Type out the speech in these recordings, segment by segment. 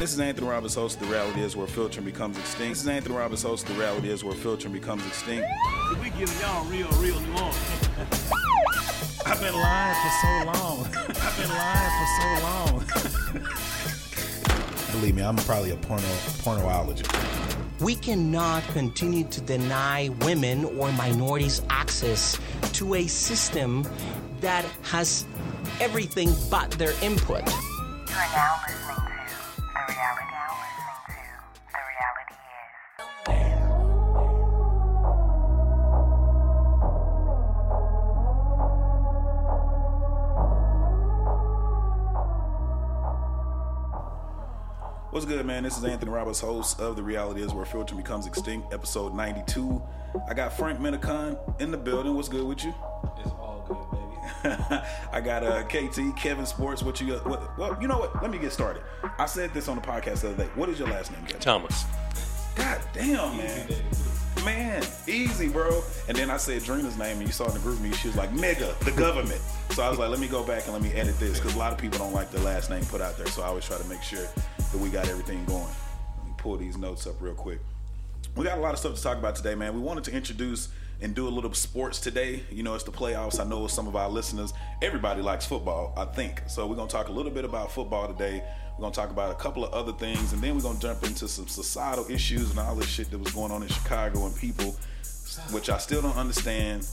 This is Anthony Roberts, host of The Reality Is Where Filtering Becomes Extinct. This is Anthony Roberts, host of The Reality Is Where Filtering Becomes Extinct. We giving y'all real, real New Orleans. I've been lying for so long. I've been lying for so long. Believe me, I'm probably a porno pornoologist. We cannot continue to deny women or minorities access to a system that has everything but their input. You are now What's good, man? This is Anthony Roberts, host of The Reality Is Where Filtering Becomes Extinct, episode 92. I got Frank Minicon in the building. What's good with you? It's all good, baby. I got uh, KT, Kevin Sports. What you got? What, well, you know what? Let me get started. I said this on the podcast the other day. What is your last name, Kevin? Thomas. God damn, man. Man, easy, bro. And then I said Drina's name, and you saw in the GroupMe, she was like, nigga, the government. So I was like, let me go back and let me edit this, because a lot of people don't like the last name put out there. So I always try to make sure that we got everything going. Let me pull these notes up real quick. We got a lot of stuff to talk about today, man. We wanted to introduce and do a little sports today. You know, it's the playoffs. I know some of our listeners, everybody likes football, I think. So we're going to talk a little bit about football today. We're going to talk about a couple of other things, and then we're going to jump into some societal issues and all this shit that was going on in Chicago and people, which I still don't understand,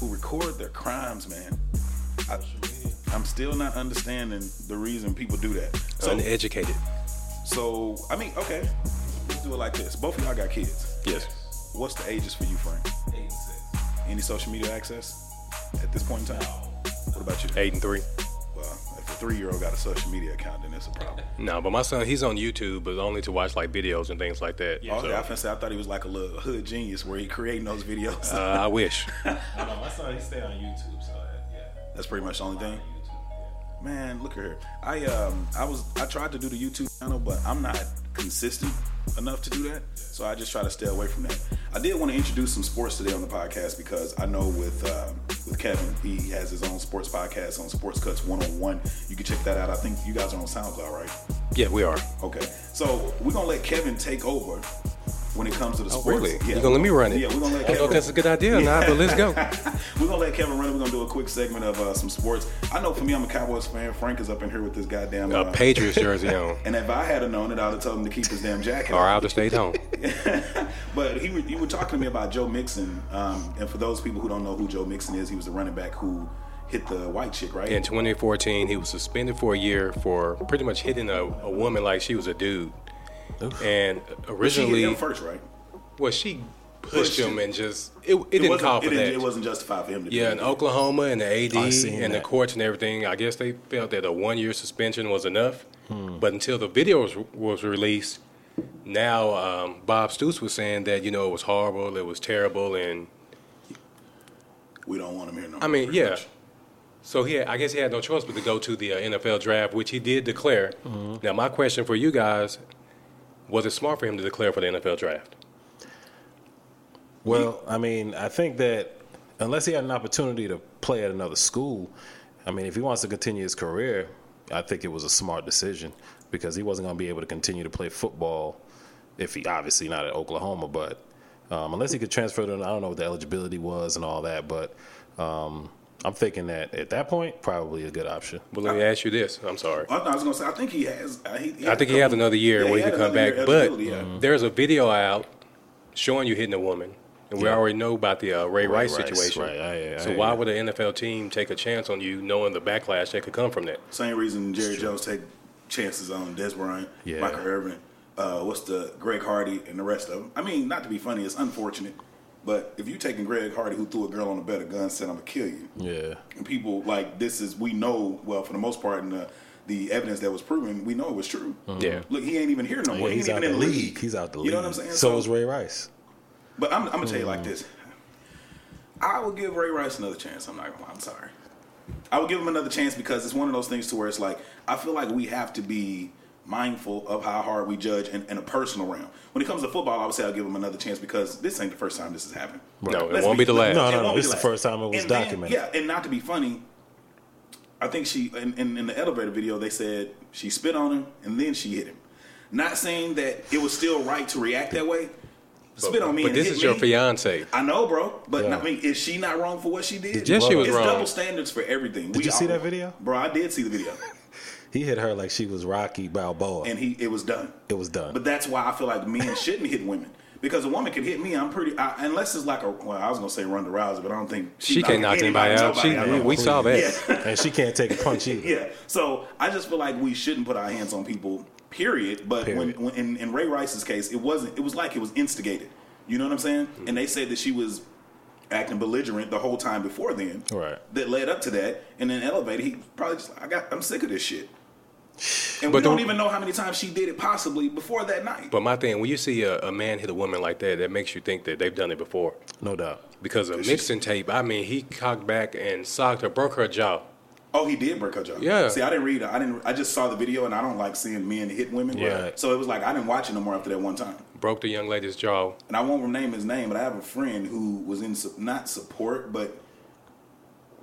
who record their crimes, man. I, I'm still not understanding the reason people do that. So, Uneducated. so I mean, okay, let's do it like this. Both of y'all got kids. Yes. What's the ages for you, Frank? Eight and six. Any social media access at this point in time? What about you? Eight and three. Well, if a three-year-old got a social media account, then it's a problem. No, but my son, he's on YouTube, but only to watch like videos and things like that. Oh, So, okay, I finna say I thought he was like a little hood genius where he creating those videos. uh, I wish. No, no, my son he stay on YouTube, so uh, yeah. That's pretty much the only thing. YouTube, yeah. Man, look at here. I um I was I tried to do the YouTube channel, but I'm not consistent enough to do that. So I just try to stay away from that. I did want to introduce some sports today on the podcast because I know with um, with Kevin, he has his own sports podcast on Sports Cuts 101. You can check that out. I think you guys are on SoundCloud, right? Yeah, we are. Okay. So we're gonna let Kevin take over when it comes to the Oh, sports. really? You gonna let me run it? Yeah, we're gonna let I don't know if that's a good idea or not, but let's go. we're gonna let Kevin run it. We're gonna do a quick segment of uh, some sports. I know for me, I'm a Cowboys fan. Frank is up in here with this goddamn A uh, Patriots jersey on. And if I had known it, I'd have told him to keep his damn jacket. Or I'd have stayed home. but he, you were talking to me about Joe Mixon, um, and for those people who don't know who Joe Mixon is, he was the running back who hit the white chick, right? In 2014, he was suspended for a year for pretty much hitting a, a woman like she was a dude. And But she hit originally, him first, right? well, she pushed Pushed him him. and just it, it, didn't wasn't- call for it that. It wasn't justified for him to do Yeah, in Oklahoma and the AD I seen and the courts and everything, I guess they felt that a one year suspension was enough. Hmm. But until the video was, was released, now um, Bob Stoops was saying that you know it was horrible, it was terrible, and We don't want him here no more. I mean, yeah. much. So he, had, I guess he had no choice but to go to the uh, NFL draft, which he did declare. Mm-hmm. Now, my question for you guys: Was it smart for him to declare for the NFL draft? Well, I mean, I think that unless he had an opportunity to play at another school, I mean, if he wants to continue his career, I think it was a smart decision because he wasn't going to be able to continue to play football if he obviously not at Oklahoma, but um, unless he could transfer to, I don't know what the eligibility was and all that, but um, I'm thinking that at that point, probably a good option. Well, let me ask you this. I'm sorry. I, I was gonna say I think he has. Uh, he, he I think he has another year Yeah, where he had can come back. But eligibility, yeah. there's a video out showing you hitting a woman, and we Yeah. already know about the uh, Ray, Ray Rice Rice, situation. right. I- I so hear why you. would an NFL team take a chance on you, knowing the backlash that could come from that? Same reason Jerry Jones take chances on Dez Bryant, Yeah. Michael Irvin, uh, what's the Greg Hardy and the rest of them. I mean, not to be funny, it's unfortunate, but if you're taking Greg Hardy who threw a girl on a bed, a gun said I'm gonna kill you, Yeah. and people like this is we know well for the most part in the the evidence that was proven, we know it was true. Mm-hmm. Yeah. Look, he ain't even here no Yeah, more. he he's ain't out even the in the league. He's out the league. You know what I'm saying? So is Ray Rice. But I'm, I'm gonna tell you like mm-hmm. this. I will give Ray Rice another chance. I'm not gonna lie. I'm sorry. I will give him another chance because it's one of those things to where it's like I feel like we have to be mindful of how hard we judge in, in a personal realm. When it comes to football, I would say I'll give him another chance because this ain't the first time this has happened. No, it Let's won't be the last. No, no, it no, this is the last. first time it was And then- documented. yeah, and not to be funny, I think she in, in, in the elevator video they said she spit on him and then she hit him. Not saying that it was still right to react that way. Spit on me, But and this hit is your me. fiance. I know, bro, but Yeah. I mean, is she not wrong for what she did? Yes, she was it's wrong. double standards for everything. Did you see that video? bro? I did see the video, He hit her like she was Rocky Balboa. and he it was done. it was done. But that's why I feel like men shouldn't hit women because a woman can hit me. I'm pretty I, unless it's like a well, I was gonna say Ronda Rousey, but I don't think She not can't knock anybody out. She, nobody we saw that. Yeah. and she can't take a punch either. Yeah. So I just feel like we shouldn't put our hands on people. Period. But Period. when, when in, in Ray Rice's case, it wasn't. It was like it was instigated. You know what I'm saying? Mm-hmm. And they said that she was acting belligerent the whole time before then. Right. That led up to that, and then elevated. He probably just. I got. I'm sick of this shit. And But we don't the- even know how many times she did it possibly before that night. But my thing, when you see a, a man hit a woman like that, that makes you think that they've done it before. No doubt. Because of Mixon tape, I mean, he cocked back and socked her, broke her jaw. Oh, he did break her jaw. Yeah. See, I didn't read. I didn't. I just saw the video, and I don't like seeing men hit women. Yeah. So it was like I didn't watch it no more after that one time. Broke the young lady's jaw. and I won't name his name, but I have a friend who was in su- not support, but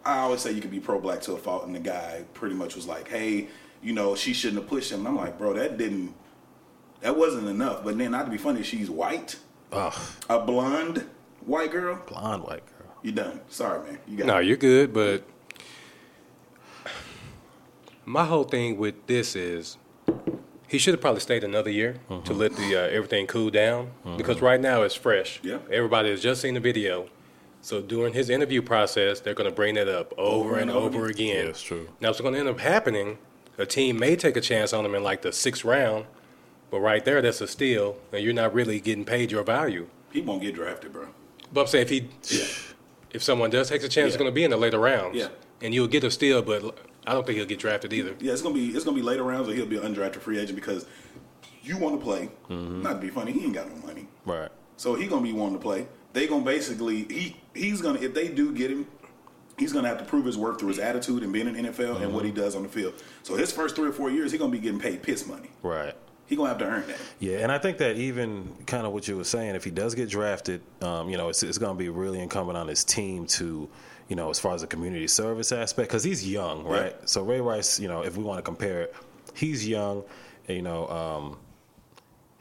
I always say you can be pro black to a fault, and the guy pretty much was like, "Hey, you know, she shouldn't have pushed him." And I'm like, "Bro, that didn't, that wasn't enough." But then, not to be funny, she's white, Oh, a blonde white girl. blonde white girl. You done? Sorry, man. You got No, it. you're good, but my whole thing with this is he should have probably stayed another year to let the uh, everything cool down because right now it's fresh. Yeah. Everybody has just seen the video. So during his interview process, they're going to bring that up over, and over again. Yeah, that's true. Now, what's going to end up happening? A team may take a chance on him in like the sixth round, but right there, that's a steal, and you're not really getting paid your value. he won't get drafted, bro. But I'm saying if he, if someone does take a chance, it's going to be in the later rounds. Yeah. And you'll get a steal, but I don't think he'll get drafted either. Yeah, it's gonna be it's gonna be later rounds, or he'll be an undrafted free agent because you want to play. Mm-hmm. Not to be funny, he ain't got no money. Right. So he gonna be wanting to play. They gonna basically he he's gonna if they do get him, he's gonna have to prove his worth through his attitude and being in the NFL and what he does on the field. So his first three or four years, he gonna be getting paid piss money. Right. He gonna have to earn that. Yeah, and I think that even kind of what you were saying, if he does get drafted, um, you know, it's, it's going to be really incumbent on his team to, you know, as far as the community service aspect, because he's young, right? Yeah. So Ray Rice, you know, if we want to compare it, he's young, you know, um,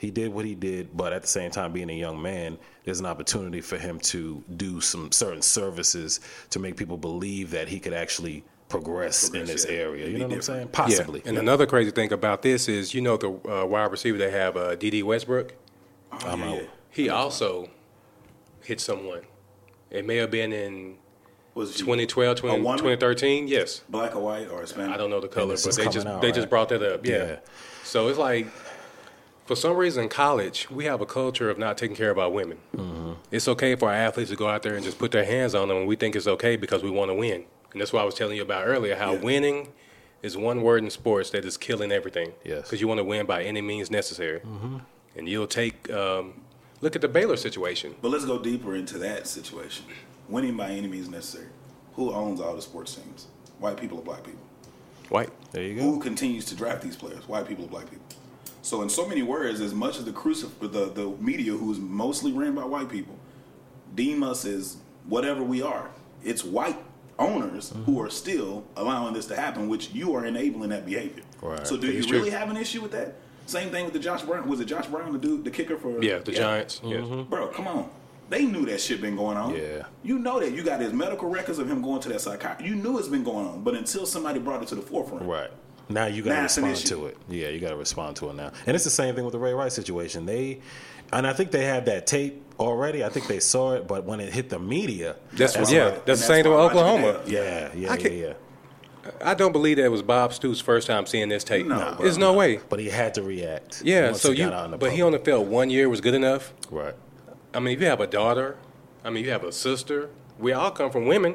he did what he did, but at the same time, being a young man, there's an opportunity for him to do some certain services to make people believe that he could actually progress, in this yeah. area. You know what I'm saying? Possibly. Yeah. And another crazy thing about this is, you know, the uh, wide receiver they have, uh, Dede Westbrook. Oh, I'm yeah, out. yeah. He also hit someone. It may have been in Was 2012, 20, 2013. Yes. black or white or Hispanic? I don't know the color, but they just out, they right? just brought that up. Yeah. Yeah. So it's like, for some reason, in college we have a culture of not taking care of our women. Mm-hmm. It's okay for our athletes to go out there and just put their hands on them, and we think it's okay because we want to win. And that's why I was telling you about earlier how Yeah. winning is one word in sports that is killing everything. Yes. Because you want to win by any means necessary, and you'll take. Um, look at the Baylor situation. But let's go deeper into that situation. Winning by any means necessary. Who owns all the sports teams? White people or black people? White. There you go. Who continues to draft these players? White people or black people? So, in so many words, as much as the crucif- the the media, who is mostly ran by white people, deem us as whatever we are, it's white owners Mm-hmm. who are still allowing this to happen, which you are enabling that behavior. Right. So, do you It's really true. have an issue with that? Same thing with the Josh Brown. Was it Josh Brown, the dude, the kicker for? Yeah, the Giants. Yes. Bro, come on. They knew that shit been going on. Yeah. You know that. You got his medical records of him going to that psychiatrist. You knew it's been going on, but until somebody brought it to the forefront. Right. Now you got to Now it's an respond issue. to it. Yeah, you got to respond to it now. And it's the same thing with the Ray Rice situation. They, and I think they had that tape already. I think they saw it, but when it hit the media, That's, That's yeah. why- That's the same that's to why I watch Oklahoma. yeah, yeah, I yeah, yeah. I don't believe that was Bob Stoops' first time seeing this tape. No, There's bro, no way. But he had to react. Yeah, once so it you, got out in the but he only felt one year was good enough. right. I mean, if you have a daughter, I mean, you have a sister. We all come from women.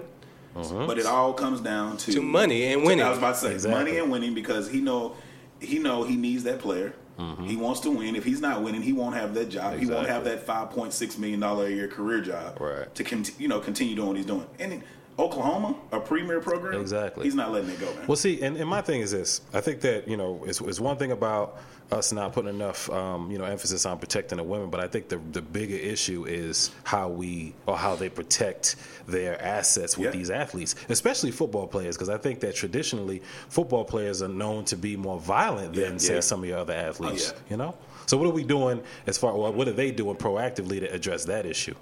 Uh-huh. But it all comes down to To money and winning. I was about to say Exactly. money and winning because he know he know he needs that player. Mm-hmm. He wants to win. If he's not winning, he won't have that job. He won't have that five point six million dollar a year career job Right. to con- you know continue doing what he's doing. And in Oklahoma, a premier program, Exactly. He's not letting it go, man. Well, see, and, and my thing is this: I think that you know, it's, it's one thing about us not putting enough, um, you know, emphasis on protecting the women, but I think the the bigger issue is how we or how they protect their assets with Yeah. these athletes, especially football players, because I think that traditionally football players are known to be more violent than, Yeah. say, Yeah. some of your other athletes. yeah. You know. So what are we doing as far? Well, what are they doing proactively to address that issue?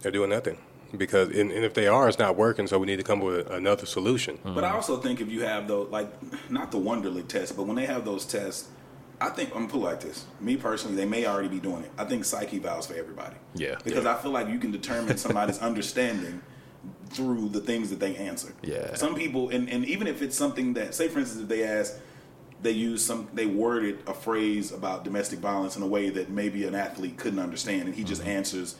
They're doing nothing because, and, and if they are, it's not working. So we need to come up with another solution. But I also think if you have those, like, not the Wonderlic test, but when they have those tests, I think I'm gonna put it like this. Me personally, they may already be doing it. I think psych evals for everybody. Yeah. Because I feel like you can determine somebody's understanding through the things that they answer. Yeah. Some people, and, and even if it's something that, say for instance, if they ask, they use some, they worded a phrase about domestic violence in a way that maybe an athlete couldn't understand, and he just Mm-hmm. answers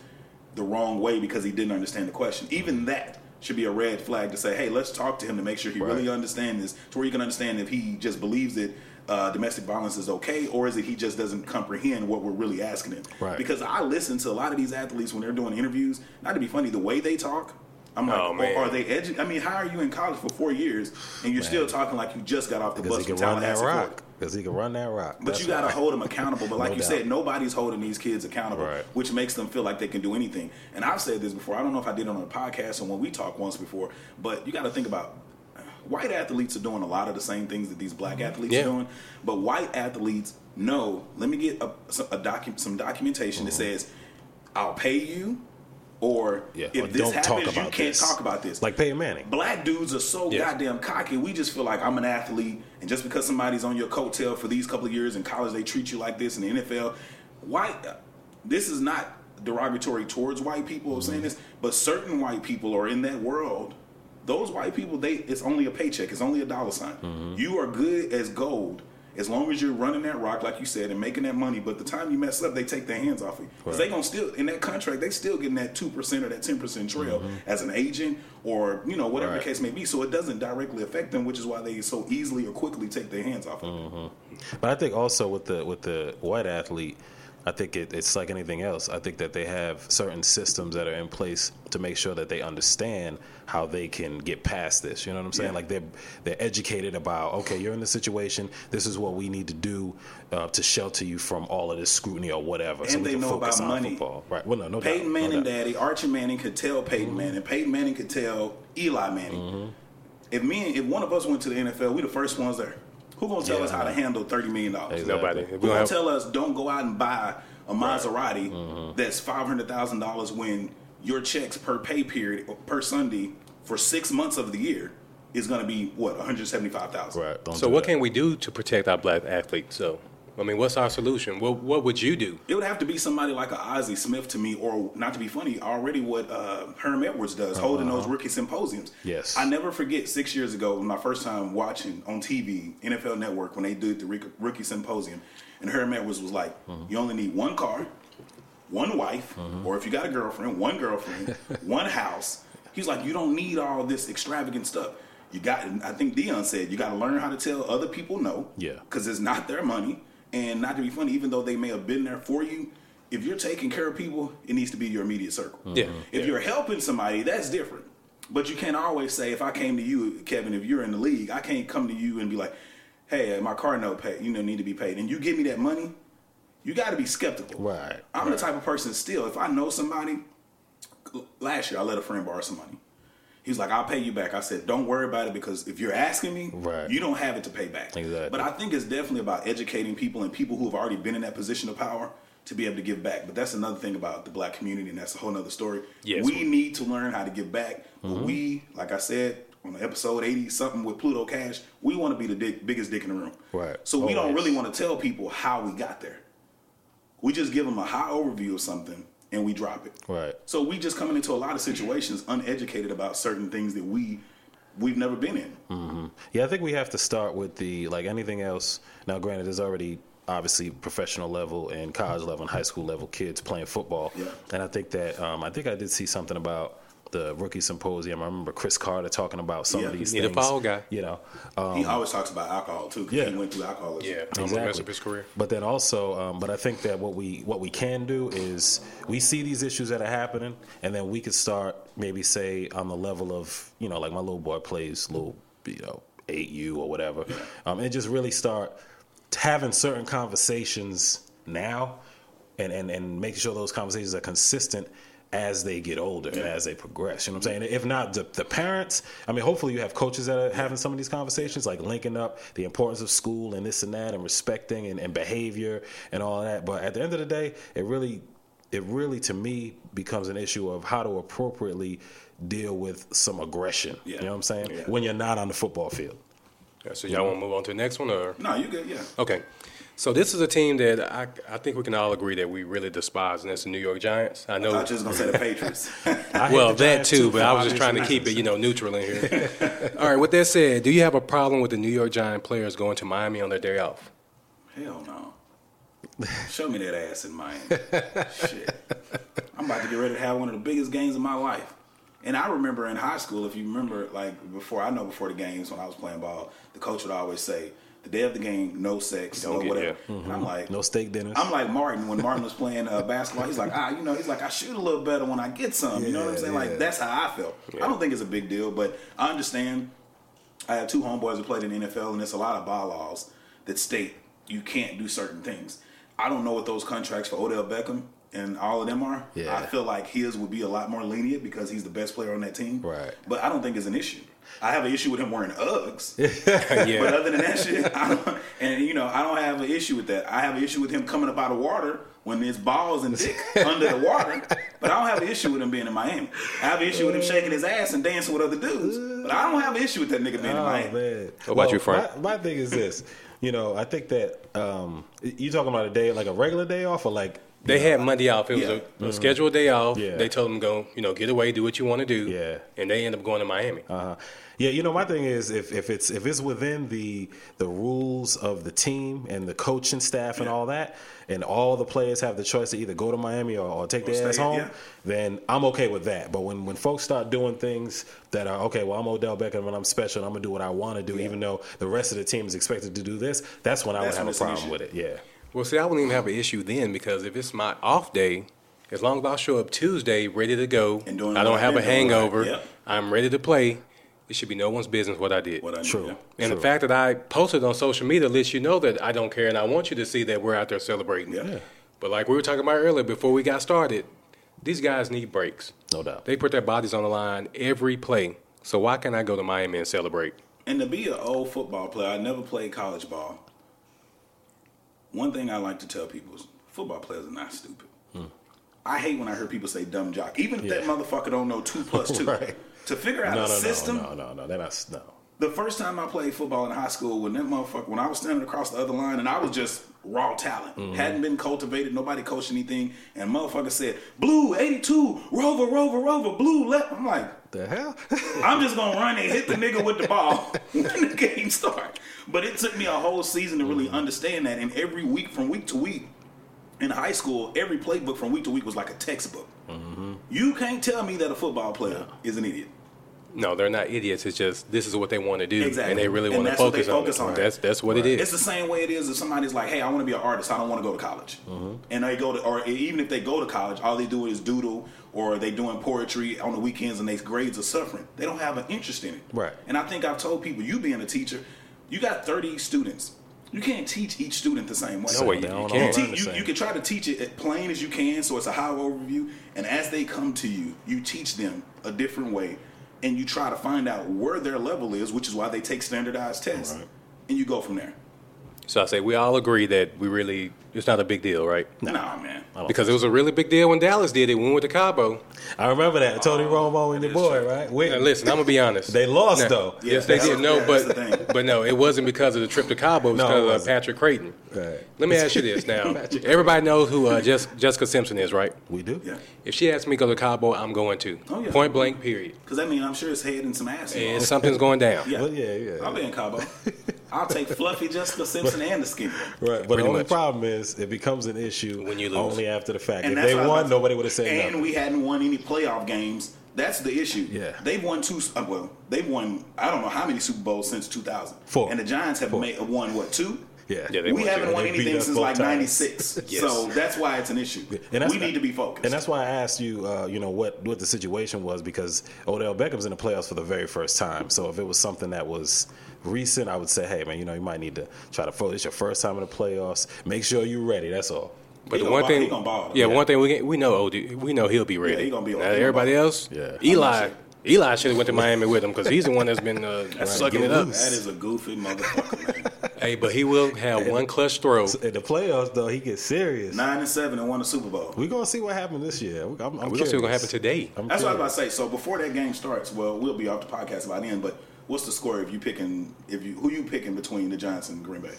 the wrong way because he didn't understand the question. Even that should be a red flag to say, hey, let's talk to him to make sure he Right. really understands this, to where you can understand if he just believes that uh, domestic violence is okay, or is it he just doesn't comprehend what we're really asking him? Right. Because I listen to a lot of these athletes when they're doing interviews. Not to be funny, the way they talk. I'm like, Oh, oh or are they edu- I mean, how are you in college for four years and you're still talking like you just got off the Because bus he can run that rock. Because he can run that rock. But That's you got to right. hold them accountable. But like No you doubt. said, nobody's holding these kids accountable, Right. which makes them feel like they can do anything. And I've said this before. I don't know if I did it on a podcast or when we talked once before, but you got to think about white athletes are doing a lot of the same things that these black mm-hmm. athletes Yeah. are doing. But white athletes know. Let me get a, a docu- some documentation that mm-hmm. says, "I'll pay you." Or Yeah, if or this don't talk happens, you can't this. talk about this. Like Peyton Manning. Black dudes are so Yes. goddamn cocky. We just feel like I'm an athlete, and just because somebody's on your coattail for these couple of years in college, they treat you like this in the NFL. White, this is not derogatory towards white people of saying mm-hmm. this, but certain white people are in that world. Those white people, they it's only a paycheck. It's only a dollar sign. Mm-hmm. You are good as gold as long as you're running that rock, like you said, and making that money. But the time you mess up, they take their hands off you because they gonna still in that contract, they still getting that two percent or that ten percent trail mm-hmm. as an agent or you know whatever Right. the case may be. So it doesn't directly affect them, which is why they so easily or quickly take their hands off of it. Mm-hmm. But I think also with the with the white athlete, I think it, it's like anything else. I think that they have certain systems that are in place to make sure that they understand how they can get past this. You know what I'm saying? Yeah. Like they're they're educated about okay, you're in this situation. This is what we need to do uh, to shelter you from all of this scrutiny or whatever. so And we they can know focus about on money. football. Right? Well, no, no Peyton doubt. no Manning. Mm-hmm. daddy, Archie Manning could tell Peyton Manning. Peyton Manning could tell Eli Manning. Mm-hmm. If me, and, if one of us went to the NFL, we the first ones there. Who gonna tell Yeah, us how to handle thirty million dollars? Exactly. Nobody. If Who gonna have- tell us don't go out and buy a Maserati Mm-hmm. that's five hundred thousand dollars when your checks per pay period per Sunday for six months of the year is gonna be what one hundred seventy five thousand. Right. Don't So what that. can we do to protect our black athletes? So, I mean, what's our solution? What What would you do? It would have to be somebody like a Ozzie Smith to me, or not to be funny, already what uh, Herm Edwards does, holding uh-huh. those rookie symposiums. Yes. I never forget six years ago, when my first time watching on TV, NFL Network, when they did the rookie- rookie symposium, and Herm Edwards was like, uh-huh. "You only need one car, one wife, uh-huh. or if you got a girlfriend, one girlfriend, one house." He's like, "You don't need all this extravagant stuff." You got, I think Dion said, you got to learn how to tell other people no. Yeah. Because it's not their money. And not to be funny, even though they may have been there for you, if you're taking care of people, it needs to be your immediate circle. Yeah. If you're helping somebody, that's different. But you can't always say, if I came to you, Kevin, if you're in the league, I can't come to you and be like, hey, uh, my car note paid, you know, need to be paid. And you give me that money, you got to be skeptical. Right, I'm right. the type of person still, if I know somebody, last year I let a friend borrow some money. He's like, I'll pay you back. I said, don't worry about it because if you're asking me, Right. you don't have it to pay back. Exactly. But I think it's definitely about educating people and people who have already been in that position of power to be able to give back. But that's another thing about the black community, and that's a whole other story. Yes. We need to learn how to give back. Mm-hmm. But we, like I said on episode 80 something with Pluto Cash, we want to be the dick, biggest dick in the room. Right. So we don't really want to tell people how we got there. We just give them a high overview of something and we drop it. Right. So we just coming into a lot of situations uneducated about certain things that we we've never been in. Yeah, I think we have to start with the like anything else. Now, granted, there's already obviously professional level and college level and high school level kids playing football, Yeah. and I think that um, I think I did see something about the rookie symposium. I remember Cris Carter talking about some of these Need a things. fall guy. You know, um, he always talks about alcohol too. 'cause Yeah. he went through alcoholism. Yeah, exactly. the rest of his career. But then also, um, but I think that what we what we can do is we see these issues that are happening, and then we could start maybe say on the level of you know like my little boy plays little you know eight U or whatever, um, and just really start having certain conversations now, and and and making sure those conversations are consistent. As they get older and as they progress, you know what I'm saying? If not the, the parents, I mean, hopefully you have coaches that are having some of these conversations, like linking up the importance of school and this and that, and respecting and, and behavior and all that. But at the end of the day, it really, it really to me becomes an issue of how to appropriately deal with some aggression. You know what I'm saying? Yeah. When you're not on the football field. Yeah, so y'all want to move on to the next one, or No, you good? Yeah. okay? So this is a team that I I think we can all agree that we really despise, and that's the New York Giants. I I know. you was gonna say the Patriots. Well, the that Giants too, but I was just trying to keep it, you know, neutral in here. all right. With that said, do you have a problem with the New York Giant players going to Miami on their day off? Hell no. Show me that ass in Miami. Shit. I'm about to get ready to have one of the biggest games of my life. And I remember in high school, if you remember, like before, I know before the games when I was playing ball, the coach would always say, "The day of the game, no sex, Don't no get- whatever." yeah. And I'm like, No steak dinners. I'm like Martin when Martin was playing uh, basketball. He's like, ah, you know, he's like, I shoot a little better when I get some. you know what I'm saying? yeah. Like that's how I felt. I don't think it's a big deal, but I understand. I have two homeboys who played in the NFL, and there's a lot of bylaws that state you can't do certain things. I don't know what those contracts for Odell Beckham and all of them are. Yeah. I feel like his would be a lot more lenient because he's the best player on that team. Right. But I don't think it's an issue. I have an issue with him wearing Uggs. yeah. But other than that shit, I don't, and you know, I don't have an issue with that. I have an issue with him coming up out of water when there's balls and dick under the water. But I don't have an issue with him being in Miami. I have an issue with him shaking his ass and dancing with other dudes. But I don't have an issue with that nigga being in Oh Miami. man! What about you, Frank? My, my thing is this. You know, I think that um, you talking about a day like a regular day off or like They had Monday off. It was Yeah. a, a scheduled day off. Yeah. They told them go, you know, get away, do what you want to do. Yeah. And they end up going to Miami. Uh-huh. Yeah, you know, my thing is if, if it's if it's within the the rules of the team and the coaching staff and all that, and all the players have the choice to either go to Miami or, or take Or their ass home, yeah. then I'm okay with that. But when when folks start doing things that are okay, well, I'm Odell Beckham and I'm special, and I'm gonna do what I want to do, even though the rest of the team is expected to do this. That's when I That's would have a problem with it. Yeah. Well, see, I wouldn't even have an issue then because if it's my off day, as long as I show up Tuesday ready to go, And doing I don't I've a been doing, right? hangover, Yep. I'm ready to play. It should be no one's business what I did. What I True. knew. and True. the fact that I posted on social media lets you know that I don't care and I want you to see that we're out there celebrating. Yeah. Yeah. But like we were talking about earlier before we got started, these guys need breaks. No doubt. They put their bodies on the line every play. So why can't I go to Miami and celebrate? And to be an old football player, I never played college ball. One thing I like to tell people is football players are not stupid. I hate when I hear people say dumb jock. Even if that Hmm. Motherfucker don't know two plus two. Right. To figure out No, a no, system, no, no, no, no. They're not. No. the first time I played football in high school, when that motherfucker, when I was standing across the other line and I was just raw talent, Mm-hmm. hadn't been cultivated, nobody coached anything, and motherfucker said, "Blue eighty two, rover, rover, rover, blue left." I'm like, The hell? I'm just gonna run and hit the nigga with the ball when the game start. But it took me a whole season to really mm-hmm. understand that. And every week, from week to week, in high school, every playbook from week to week was like a textbook. Mm-hmm. You can't tell me that a football player is an idiot. No, they're not idiots. It's just this is what they want to do, Exactly. and they really want to that's what they focus, on, it. on. That's that's what it is. It's the same way it is if somebody's like, "Hey, I want to be an artist. I don't want to go to college," mm-hmm. and they go to, or even if they go to college, all they do is doodle, or they doing poetry on the weekends, and their grades are suffering. They don't have an interest in it. Right. And I think I've told people, you being a teacher, you got thirty students. You can't teach each student the same way. No way, They you can't. You, te- you, you can try to teach it as plain as you can, so it's a high overview. And as they come to you, you teach them a different way, and you try to find out where their level is, which is why they take standardized tests, and you go from there. so I say we all agree that we really it's not a big deal, right? Nah, man. Because it was a really big deal when Dallas did it when we went to Cabo. I remember that Tony Romo and that the boy, true. right? Wait, Now, listen, I'm gonna be honest. They lost Now, though. Yeah, yes, they did. No, yeah, but but no, it wasn't because of the trip to Cabo. It was No, it because of wasn't. Patrick Crayton. Right. Let me ask you this now. Everybody knows who uh, Jess, Jessica Simpson is, right? We do. Yeah. If she asks me to go to Cabo, I'm going to. Oh, yeah. Point blank, period. Because I mean, I'm sure it's head and some ass. And involved. something's going down. yeah. Well, yeah, yeah. I'll be in Cabo. I'll take Fluffy Jessica Simpson and the skinny. Right, but the only much. problem is it becomes an issue When you lose. only after the fact. And if they what I was won, to- nobody would have said And nothing. we hadn't won any playoff games That's the issue. Yeah. they've won two. Uh, well, they've won. I don't know how many Super Bowls since 2000. Four. And the Giants have Four. made, won what two? Yeah, Yeah, they we won haven't two. won They anything since like '96. Yes. So that's why it's an issue. And we need to be focused. And that's why I asked you, uh, you know, what what the situation was because Odell Beckham's in the playoffs for the very first time. So if it was something that was recent, I would say, hey man, you know, you might need to try to focus. It's your first time in the playoffs. Make sure you're ready. That's all. But He the one ball- thing, ball, yeah, yeah. one thing we get- we know OD, we know he'll be ready. Yeah, he gonna be- Now, he gonna everybody else, Yeah. Eli, Eli should have went to Miami with him because he's the one that's been uh, sucking it up. That is a goofy motherfucker, man. Hey, but he will have one clutch throw. In the playoffs, though, he gets serious. Nine and seven and won a Super Bowl. We're gonna see what happens this year. I'm, I'm We're gonna see what's gonna happen today. I'm That's what I was about to say. So before that game starts, well, we'll be off the podcast by then. But what's the score if you picking if you who you picking between the Giants and Green Bay?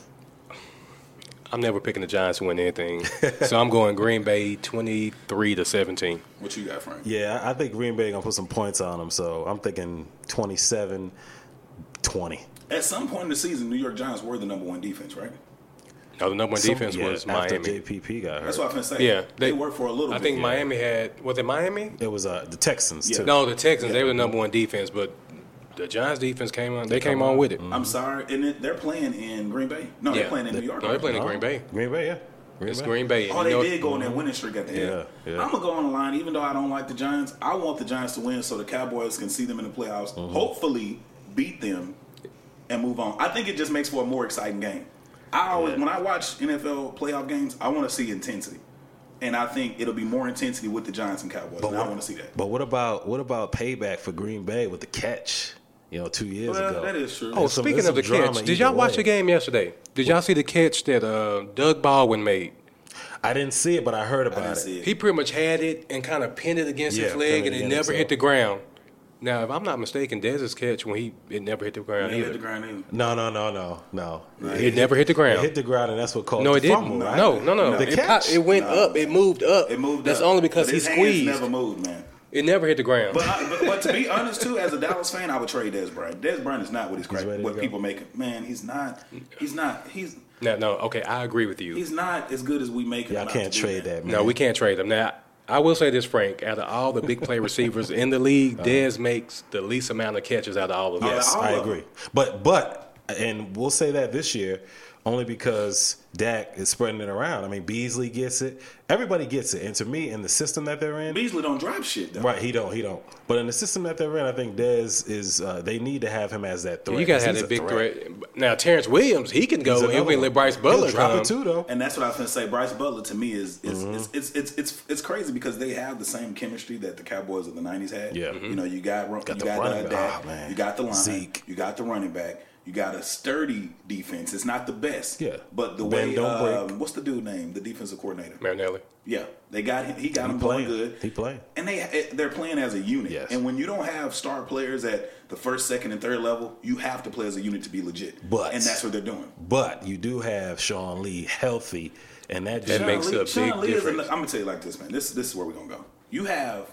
I'm never picking the Giants to win anything, so I'm going Green Bay 23 to 17. What you got, Frank? Yeah, I think Green Bay gonna put some points on them. So I'm thinking 27, 20. At some point in the season, New York Giants were the number one defense, right? No, the number one Some- defense yeah, was after JPP got hurt. That's what I'm gonna say. Yeah, they, worked for a little bit. I bit. think yeah. Miami had was it Miami? It was uh, the Texans Yeah. too. No, the Texans. They were the number one defense, but the Giants defense came on. They, came on on. with it. I'm sorry, and it, they're playing in Green Bay. No, they're playing in New York. No, they're playing in Green Bay. Green Bay, yeah. Green It's Bay. Green Bay. Oh, they know- did go on that winning streak at the end. Yeah, yeah. I'm gonna go on the line, even though I don't like the Giants. I want the Giants to win so the Cowboys can see them in the playoffs. Mm-hmm. Hopefully, beat them and move on. I think it just makes for a more exciting game. I always, Yeah. when I watch NFL playoff games, I want to see intensity, and I think it'll be more intensity with the Giants and Cowboys. and I want to see that. But what about what about payback for Green Bay with the catch? You know, two years ago. Well, ago. that is true. Oh, There's some- speaking of the catch, did y'all watch way. the game yesterday? Did y'all see the catch that uh, Doug Baldwin made? I didn't see it, but I heard I about didn't it. see it. He pretty much had it and kind of pinned it against Yeah, his leg, and it never himself. hit the ground. Now, if I'm not mistaken, Dez's catch when he it never hit the ground They hit the ground either. No, no, no, no, no. It never hit the ground. It hit the ground, and that's what caused no, it the didn't. fumble, right? No, no, no. The it, catch? pop- it went No. up. It moved up. It moved. That's up. only because But he his hands squeezed. Never moved, man. It never hit the ground. But, I, but, but to be honest, too, as a Dallas fan, I would trade Dez Bryant. Dez Bryant is not what he's, ready cracked. What go? people make him. Man, he's not. He's not. He's no, no. Okay, I agree with you. he's not as good as we make him. Y'all can't trade man. that, man. No, we can't trade them. Now, I will say this, Frank. Out of all the big play receivers in the league, Uh-huh. Dez makes the least amount of catches out of all of them. Yes, all I of agree. But but and we'll say that this year only because Dak is spreading it around. I mean, Beasley gets it. Everybody gets it. And to me, in the system that they're in, Beasley don't drop shit though. right? He don't. He don't. But in the system that they're in, I think Dez is. Uh, they need to have him as that threat. You got to 'cause have that a big threat. Now, Terrance Williams, he can go another and we one. let Bryce He'll Butler drop come. it too, though. And that's what I was gonna say. Brice Butler to me is is Mm-hmm. it's, it's it's it's it's crazy because they have the same chemistry that the Cowboys of the '90s had. Yeah. you know, you got run- Got you the got running uh, back. Dak, Oh, man. you got the line, Zeke. you got the running back, you got a sturdy defense. It's not the best, Yeah. but the Bend, way don't um, what's the dude name? The defensive coordinator. Marinelli. Yeah, they got him. He got He him playing. good. He playing. and they they're playing as a unit. Yes. And when you don't have star players at the first, second, and third level, you have to play as a unit to be legit. But- and that's what they're doing. But you do have Sean Lee healthy, and that, That just makes Lee, a Sean big Lee is difference. I'm gonna tell you like this, man. This this is where we're gonna go. You have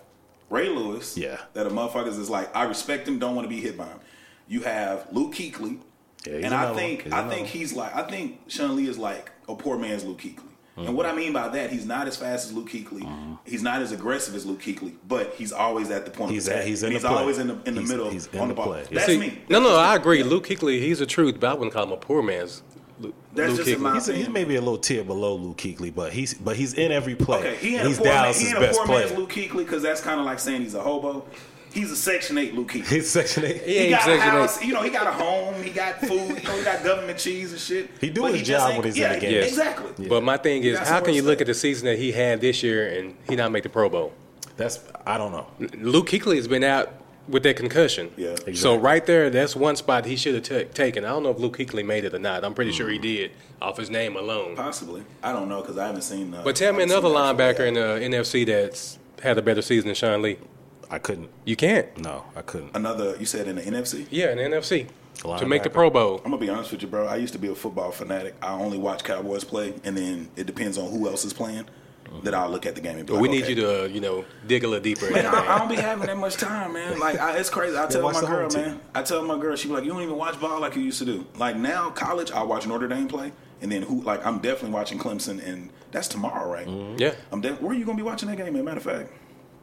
Ray Lewis, Yeah. that a motherfuckers is like, I respect him, don't want to be hit by him. You have Luke Kuechly, Yeah, and I think one. I think he's like I think Sean Lee is like a poor man's Luke Kuechly. And what I mean by that, he's not as fast as Luke Kuechly. Uh-huh. He's not as aggressive as Luke Kuechly, but he's always at the point. He's of at- attack. he's in he's the play. He's always in the in the He's- middle he's on the the ball. play. That's See, me. No, That's no, I agree. Yeah. Luke Kuechly, he's the truth, but I wouldn't call him a poor man's Luke, That's Luke just in my Kuechly. he's, he's maybe a little tier below Luke Kuechly, but he's but he's in every play. Okay, he ain't he's a poor, man, Dallas' he ain't a best poor player. man's Luke Kuechly because that's kind of like saying he's a hobo. He's a Section Eight Luke He's section eight. He He ain't got a Section house, you know. He got a home. He got food. You know, he got government cheese and shit. He do But his just job ain't- when he's in the game. Yes. Exactly. But my thing is, how can you look at the season that he had this year and he not make the Pro Bowl? That's I don't know. Luke Kuechly has been out with that concussion. Yeah. Exactly. So right there, that's one spot he should have ta- taken. I don't know if Luke Kuechly made it or not. I'm pretty sure he did off his name alone. Possibly. I don't know because I haven't seen. Uh, But tell me another seen the actual linebacker in the NFC that's had a better season than Sean Lee. I couldn't. You can't. No, I couldn't. Another. You said in the NFC. Yeah, in the NFC to make the Pro Bowl. I'm gonna be honest with you, bro. I used to be a football fanatic. I only watch Cowboys play, and then it depends on who else is playing. That I'll look at the game and be But like, we need okay. you to, uh, you know, dig a little deeper. Man, I, I don't be having that much time, man. Like I, it's crazy. I tell watch my girl, home team. man. I tell my girl, she be like, "You don't even watch ball like you used to do." Like now, college, I watch Notre Dame play, and then who? Like I'm definitely watching Clemson, and that's tomorrow, right? Yeah. I'm de- Where are you gonna be watching that game? As a matter of fact,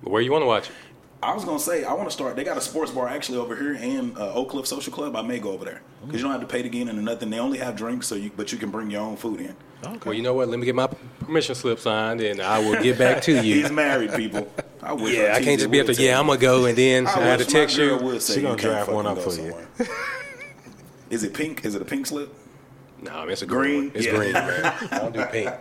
Where you want to watch it? I was gonna say I want to start. They got a sports bar actually over here in uh, Oak Cliff Social Club. I may go over there because you don't have to pay to get in or nothing. They only have drinks, so you but you can bring your own food in. Okay. Well, you know what? Let me get my permission slip signed, and I will get back to you. He's married, people. I wish yeah, I can't just be up would there. Yeah, I'm gonna go, and then I, I have to wish my text girl you. would say She gonna draft one up go for you. Is it pink? Is it a pink slip? No, man, it's a Green? green. It's Yeah. green, man. I don't do pink.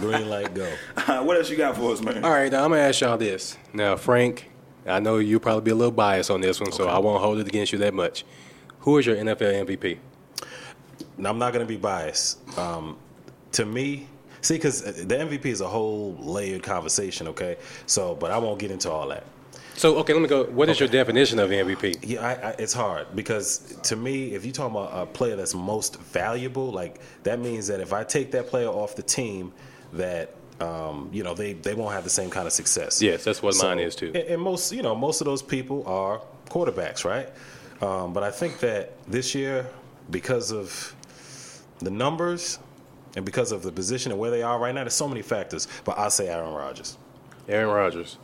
Green light, go. what else you got for us, man? All right, now I'm gonna ask y'all this. Now, Frank, I know you'll probably be a little biased on this one, so I won't hold it against you that much. Who is your NFL MVP? Now, I'm not going to be biased. Um, to me, see, because the MVP is a whole layered conversation, okay? So, but I won't get into all that. So, okay, let me go. What is your definition of MVP? Yeah, I, I, it's hard because to me, if you talk about a player that's most valuable, like that means that if I take that player off the team, that um, you know they they won't have the same kind of success. Yes, that's what So- mine is too. And, and most you know most of those people are quarterbacks, right? Um, but I think that this year, because of the numbers and because of the position and where they are right now, there's so many factors. But I'll say Aaron Rodgers. Aaron Rodgers.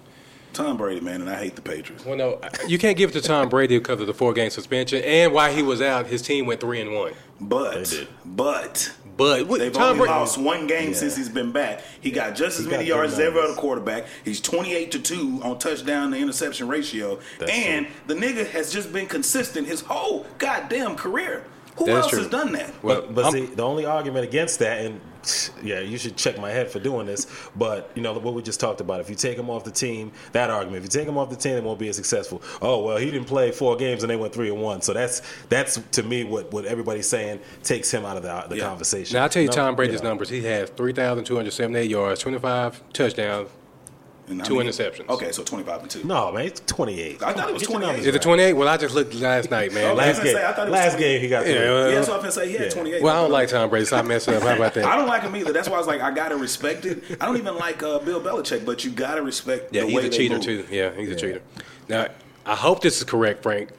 Tom Brady, man, and I hate the Patriots. Well, no, you can't give it to Tom Brady because of the four game suspension, and while he was out, his team went three and one. But They did. but But what, they've Tom only Brady, lost one game Yeah. since he's been back. He got just as He many yards as good every other quarterback. He's twenty eight to two on touchdown to interception ratio, That's and the nigga has just been consistent his whole goddamn career. Who That's else true. has done that? Well, But, but see, the only argument against that, and yeah, you should check my head for doing this. But you know what we just talked about. If you take him off the team, that argument. If you take him off the team, they won't be as successful. Oh well, he didn't play four games and they went three and one. So that's that's to me what what everybody's saying takes him out of the, the Yeah. conversation. now I'll tell you No, Tom Brady's know. numbers. He has three thousand two hundred seventy eight yards, twenty five touchdowns. And I Two mean- interceptions. Okay, so twenty five and two. No, man, it's twenty eight. I thought it was 28. Is it twenty eight? Well, I just looked last night, man. Okay. Last I was gonna game, say, I thought it was last 20. game he got three. Yeah, Yeah, well, that's what I'm gonna say. He had Yeah. twenty eight. well, I don't like Tom Brady, so I messed up. How about that? I don't like him either. That's why I was like, I gotta respect it. I don't even like uh, Bill Belichick, but you gotta respect the player. Yeah, the he's way a cheater move. too. Yeah, he's a cheater. Now, I hope this is correct, Frank.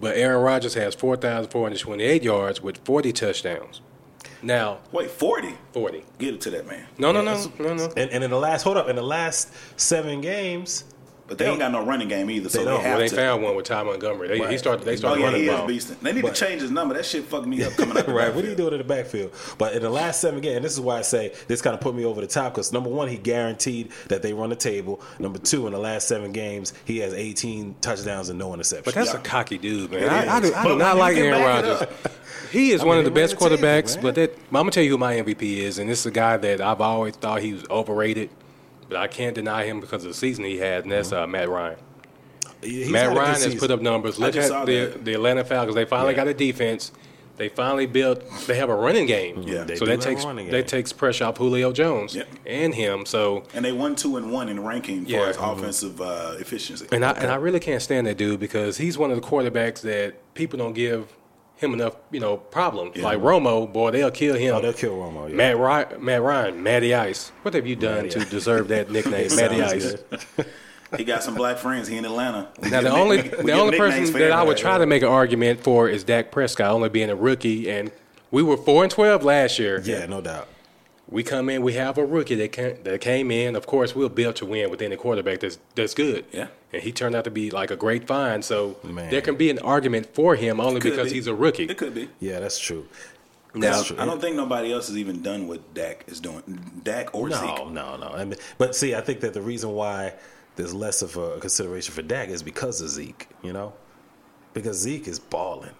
But Aaron Rodgers has four thousand four hundred twenty-eight yards with forty touchdowns. Now, Wait, forty? forty. Get it to that man. No, no, no, no, no. And, and in the last hold up, in the last seven games, But they don't got no running game either, so They they, don't. have Well, they to. found one with Ty Montgomery. They, He Right. started. They Oh yeah, running he the is beasting. They need But- to change his number. That shit fucked me up coming up. the right? What are you doing in the backfield? But in the last seven games, and this is why I say this kind of put me over the top because number one, he guaranteed that they run the table. Number two, in the last seven games, he has 18 touchdowns and no interceptions. But that's Yeah. a cocky dude, man. It I, I do. I do not like Aaron Rodgers. He is I one mean, of the best ran the table, quarterbacks, but that I'm gonna tell you who my MVP is, and this is a guy that I've always thought he was overrated, but I can't deny him because of the season he had, and that's uh, Matt Ryan. Matt had a good Ryan has put up numbers. Look at the the Atlanta Falcons. They finally Yeah. got a defense. They finally built. They have a running game. Yeah. They so do that takes that takes pressure off Julio Jones Yeah. and him. So And they won two and one in ranking for Yeah. his Mhm. offensive uh, efficiency. And I and I really can't stand that dude because he's one of the quarterbacks that people don't give him enough, you know, problems. Yeah. Like Romo, boy, they'll kill him. Oh, they'll kill Romo. Yeah. Matt Ryan, Matt Ryan, Matty Ice. What have you done Matty to Ice. deserve that nickname, Matty Ice? he got some black friends. He in Atlanta. We Now the only nick- the only person for that I would try to make an argument for is Dak Prescott, only being a rookie, and we were four and twelve last year. Yeah, no doubt. We come in, we have a rookie that came, that came in. Of course, we'll build to win with any quarterback that's that's good. Yeah. and he turned out to be like a great find. So Man. there can be an argument for him only Could because be. he's a rookie. It could be. Yeah, that's true. Now, That's true. I don't think nobody else has even done what Dak is doing. Dak or No, Zeke. no, no. I mean, but see, I think that the reason why there's less of a consideration for Dak is because of Zeke. You know, because Zeke is balling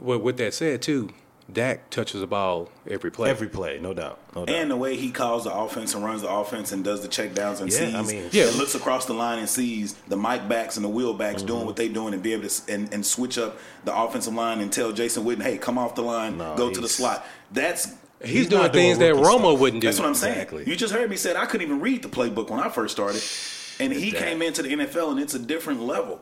well, with that said, too, Dak touches the ball every play. every play, no doubt, no doubt. And the way he calls the offense and runs the offense and does the checkdowns and Yeah, sees, I mean- yeah, Yeah. and looks across the line and sees the Mike backs and the wheel backs Mm-hmm. doing what they doing and be able to and, and switch up the offensive line and tell Jason Witten, hey, come off the line, No, go to the slot. That's he's, He's doing not doing things that rookie Romo stuff. wouldn't do. that's what I'm saying. Exactly. You just heard me said I couldn't even read the playbook when I first started, and he Dak. came into the NFL and it's a different level.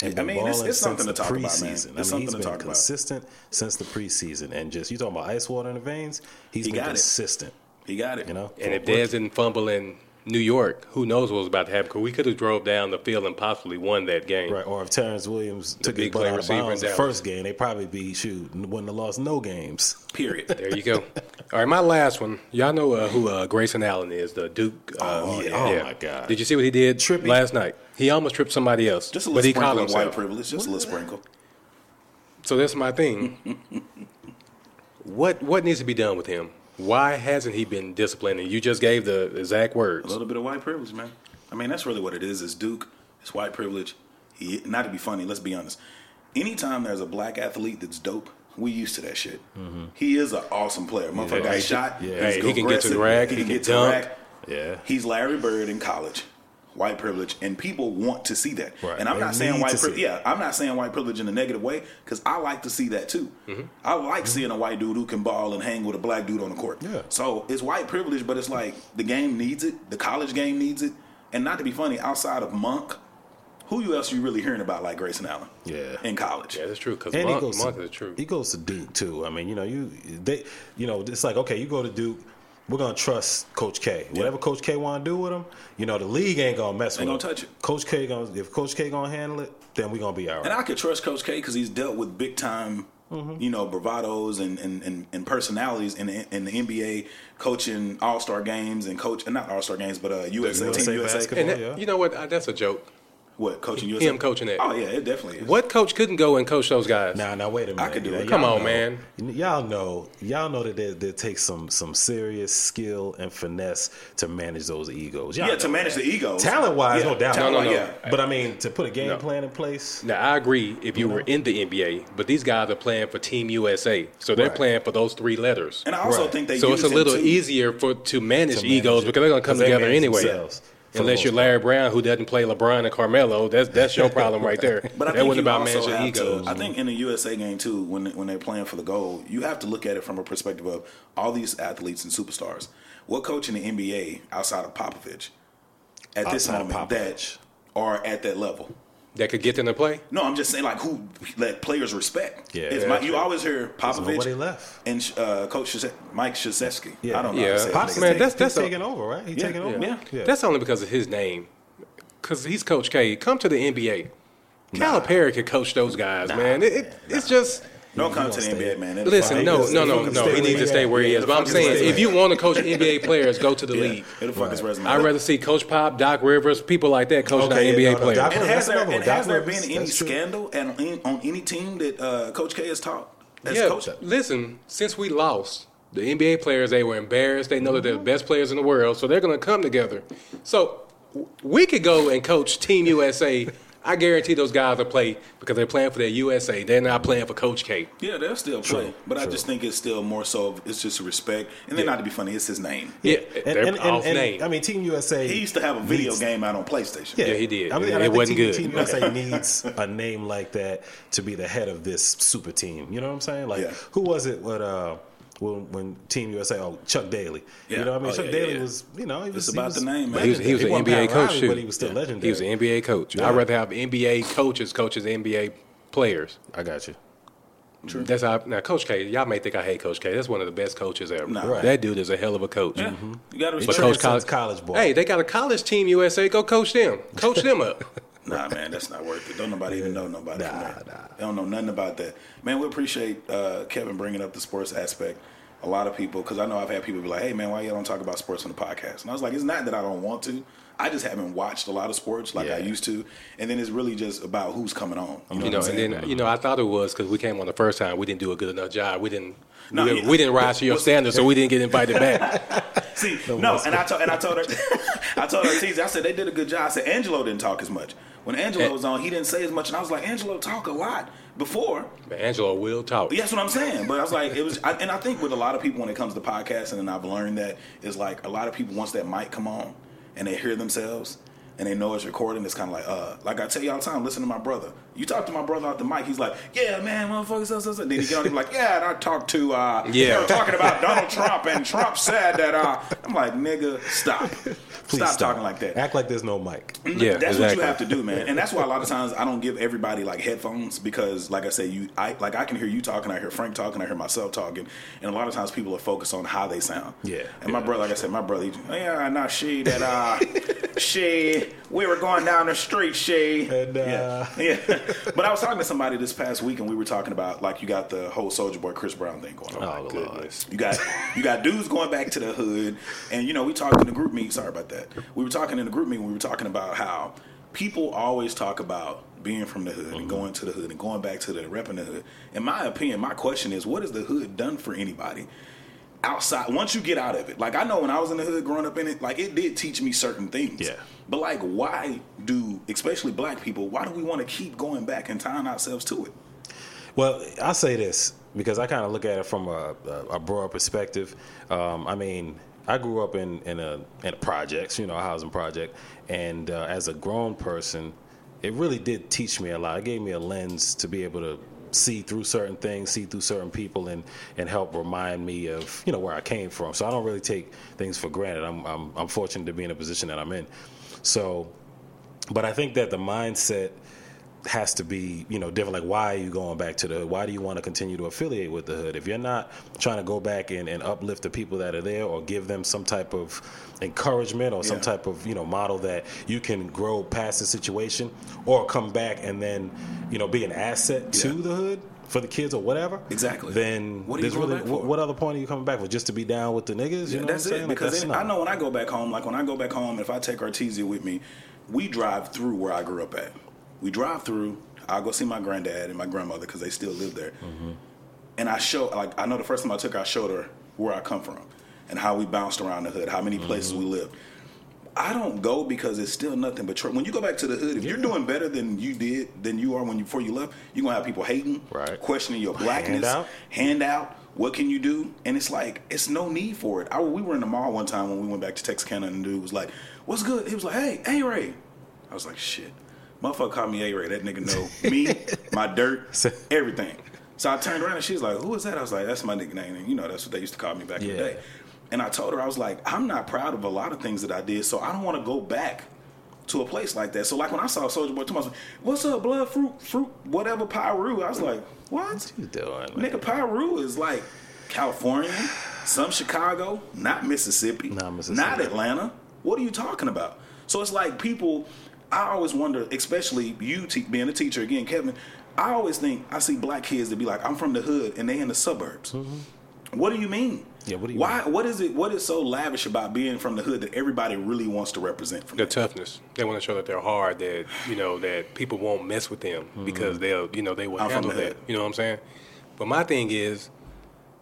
He's I been mean, it's, balling it's something to talk the about, man. preseason. It's I mean, something he's to been talk about. consistent since the preseason, and just you talking about ice water in the veins. He's He been got it. consistent. He got it. You know, And if Dez didn't fumble in New York, who knows what was about to happen? Because we could have drove down the field and possibly won that game. Right, or if Terrance Williams took his big butt play out of receiver bounds in the first game, they probably be shoot wouldn't have lost no games. Period. There you go. All right, my last one. Y'all know uh, who uh, Grayson Allen is, the Duke. Uh, Oh, yeah. Oh, my God. Did you see what he did Trippy. last night? He almost tripped somebody else, Just a but little he called sprinkle of white privilege. Just a little sprinkle. So that's my thing. what what needs to be done with him? Why hasn't he been disciplined? And you just gave the exact words. A little bit of white privilege, man. I mean, that's really what it is. It's Duke? It's white privilege. He, not to be funny, let's be honest. Anytime there's a black athlete that's dope, we used to that shit. Mm-hmm. He is an awesome player. Motherfucker got Hey, shot. yeah. he's Hey, he can get to the rack, He he can can get to the dunk. rack. Yeah. He's Larry Bird in college. White privilege, and people want to see that. Right. And I'm They not saying white to see privilege. Yeah, I'm not saying white privilege in a negative way because I like to see that too. Mm-hmm. I like seeing a white dude who can ball and hang with a black dude on the court. Yeah. So it's white privilege, but it's like the game needs it. The college game needs it. And not to be funny, outside of Monk, who you else you really hearing about like Grayson Allen? Yeah. In college. Yeah, that's true. Because And he Monk, goes Monk to, is true. He goes to Duke too. I mean, you know, you they, you know, it's like okay, you go to Duke. We're gonna trust Coach K. Whatever Coach K want to do with him, you know, the league ain't gonna mess Ain't with gonna him. touch it. Coach K gonna if Coach K gonna handle it, then we gonna be all right. And I could trust Coach K because he's dealt with big time, Mm-hmm. you know, bravados and, and, and, and personalities in the, in the NBA, coaching All Star games and coach, and not All Star games, but uh, USA, USA Team USA. basketball. And that- yeah. you know what? That's a joke. What coaching USA? Him coaching that. Oh yeah, it definitely is. What coach couldn't go and coach those guys? Now, now, wait a minute. I could do Now, it. Come on, know- man. Y'all know, y'all know that it, there takes some some serious skill and finesse to manage those egos. Y'all Yeah, to manage that. the egos. talent wise, Yeah, no doubt. No, no, no. yeah. But I mean, to put a game No. plan in place. Now I agree if you were in the NBA, but these guys are playing for Team USA, so they're Right. playing for those three letters. And I also Right. think they so use it's a little too. easier for to manage to manage egos it. because they're going to come together anyway. themselves, for the Unless you're. Larry Brown, who doesn't play LeBron and Carmelo, that's that's your problem right there. But I that think wasn't about also managing have egos. to. I think in the USA game too, when when they're playing for the goal, you have to look at it from a perspective of all these athletes and superstars. What coach in the NBA outside of Popovich at this Outside of moment that are at that level? That could get them to play. No, I'm just saying like who let players respect. Yeah. It's Yeah, my- true. you always hear There's Popovich nobody left. and uh, Coach Krzyzewski- Mike Krzyzewski. Yeah. I don't know. Yeah. to say Pops, his man, that's- that's taking over, right? He's Yeah, taking over. yeah. That's only because of his name. Because he's Coach K. Come to the NBA. Calipari could coach those guys, man. It, it, it's just Don't come to the stay. NBA, man. It'll listen. fuck- No, no, no, no. He needs to stay where he is. But I'm saying, if you want to coach NBA players, go to the Yeah, league. it'll fuck his resume. I'd rather see Coach Pop, Doc Rivers, people like that coaching Okay, yeah, NBA no, no, players. Doc And has there, and has there been any that's scandal and on, on any team that uh, Coach K has taught? As yeah, coach? listen. Since we lost, the NBA players they were embarrassed. They know that they're the best players in the world, so they're going to come together. So we could go and coach Team USA. I guarantee those guys will play because they're playing for their USA. They're not playing for Coach K. Yeah, they'll still play, True, but I just think it's still more so. of- It's just respect, and then not to be funny, it's his name. Yeah, And, they're and, off and, name. and, I mean, Team USA. He used to have a video needs- game out on PlayStation. Yeah, he did. I mean, It- I it wasn't Team, good. Team USA needs a name like that to be the head of this super team. You know what I'm saying? Like, Yeah. who was it? What uh, when, when Team USA? Oh, Chuck Daly. Yeah. You know what I mean? Oh, Chuck yeah, Daly yeah. was, you know, he was It's about he was the name, man. He was, he was an NBA Pat coach Riley, too. but he was still legendary. He was an NBA coach. Yeah. I'd rather have NBA coaches coaches NBA players. I got you. True. That's how now Coach K. Y'all may think I hate Coach K. That's one of the best coaches ever. Nah. Right. That dude is a hell of a coach. Yeah. Mm-hmm. You got to But respect. Coach college, college ball. Hey, they got a college team USA. Go coach them. Coach them up. Nah, man, that's not worth it. Don't nobody even know nobody from there. They don't know nothing about that. Man, we appreciate uh, Kevin bringing up the sports aspect. A lot of people, because I know I've had people be like, "Hey, man, why y'all don't talk about sports on the podcast?" And I was like, "It's not that I don't want to. I just haven't watched a lot of sports like I used to, and then it's really just about who's coming on. You know, You know, and then you know I thought it was because we came on the first time. We didn't do a good enough job. We didn't. No, we, yeah. we didn't rise to your standards, so we didn't get invited back. See, no, and I told and I told her, I told her, I said they did a good job. I said Angelo didn't talk as much. When Angelo was on, he didn't say as much, and I was like, Angelo talk a lot before. But Angelo will talk. That's what I'm saying. But I was like, it was, I, and I think with a lot of people when it comes to podcasting, and I've learned that is like a lot of people once that mic come on and they hear themselves and they know it's recording, it's kind of like, uh, like I tell you all the time, listen to my brother. You talk to my brother out the mic, he's like, yeah, man, motherfucker, so, so, so. Then he get on, he's like, yeah, and I talked to, uh, Yeah. they were talking about Donald Trump, and Trump said that, uh, I'm like, nigga, stop. Please stop, talking like that. Act like there's no mic. Yeah, that's what you have to do, man. And that's why a lot of times I don't give everybody like headphones because, like I say, you, I like I can hear you talking, I hear Frank talking, I hear myself talking, and a lot of times people are focused on how they sound. Yeah. And my brother, like I said, my brother, he, yeah, not she that uh, she we were going down the street, she. And, uh, yeah, yeah. But I was talking to somebody this past week, and we were talking about like you got the whole Soulja Boy Chris Brown thing going on. Oh, goodness. You got you got dudes going back to the hood, and you know we talked in the GroupMe. Sorry about that. We were talking in the group meeting. We were talking about how people always talk about being from the hood and mm-hmm. going to the hood and going back to the repping the hood. In my opinion, my question is, what has the hood done for anybody? Outside, once you get out of it, like I know when I was in the hood growing up in it, like it did teach me certain things. Yeah. But like, why do, especially black people, why do we want to keep going back and tying ourselves to it? Well, I say this because I kind of look at it from a, a, broad perspective. Um, I mean, I grew up in in a in a projects, you know, a housing project, and uh, as a grown person, it really did teach me a lot. It gave me a lens to be able to see through certain things, see through certain people, and and help remind me of you know where I came from. So I don't really take things for granted. I'm I'm, I'm fortunate to be in a position that I'm in. So, but I think that the mindset has to be you know different like why are you going back to the hood why do you want to continue to affiliate with the hood if you're not trying to go back and, and uplift the people that are there or give them some type of encouragement or some Yeah. type of you know model that you can grow past the situation or come back and then you know be an asset to the hood for the kids or whatever Exactly. then What are you really what, for? what other point are you coming back for just to be down with the niggas you know that's what I'm it. saying Like, Because that's not- I know when I go back home, like when I go back home, if I take Artesia with me, we drive through where I grew up at. We drive through. I'll go see my granddad and my grandmother because they still live there. Mm-hmm. And I show, like, I know the first time I took, her, I showed her where I come from and how we bounced around the hood, how many places Mm-hmm. we lived. I don't go because it's still nothing but. When you go back to the hood, if you're doing better than you did than you are when you before you left, you're gonna have people hating, Right. questioning your blackness, Handout. handout. What can you do? And it's like it's no need for it. I, we were in the mall one time when we went back to Texarkana, and the dude was like, "What's good?" He was like, "Hey, hey Ray." I was like, "Shit." Motherfucker called me A Ray. That nigga know me, my dirt, everything. So I turned around and she was like, "Who is that?" I was like, "That's my nickname." And you know, that's what they used to call me back in the day. And I told her, I was like, "I'm not proud of a lot of things that I did, so I don't want to go back." To a place like that, so like when I saw Soulja Boy, Thomas, what's up, blood fruit, fruit, whatever, Piru? I was like, what? you doing man? Nigga, Piru is like California, some Chicago, not Mississippi, Not Mississippi. not Atlanta. What are you talking about? So it's like people. I always wonder, especially you te- being a teacher again, Kevin. I always think I see black kids that be like, "I'm from the hood," and they in the suburbs. What do you mean? Mm-hmm. Yeah, what do you Why? mean? What is it? What is so lavish about being from the hood that everybody really wants to represent from? the it? toughness. They want to show that they're hard. That you know that people won't mess with them because they'll you know they will I'm from handle the that. hood. You know what I'm saying? But my thing is,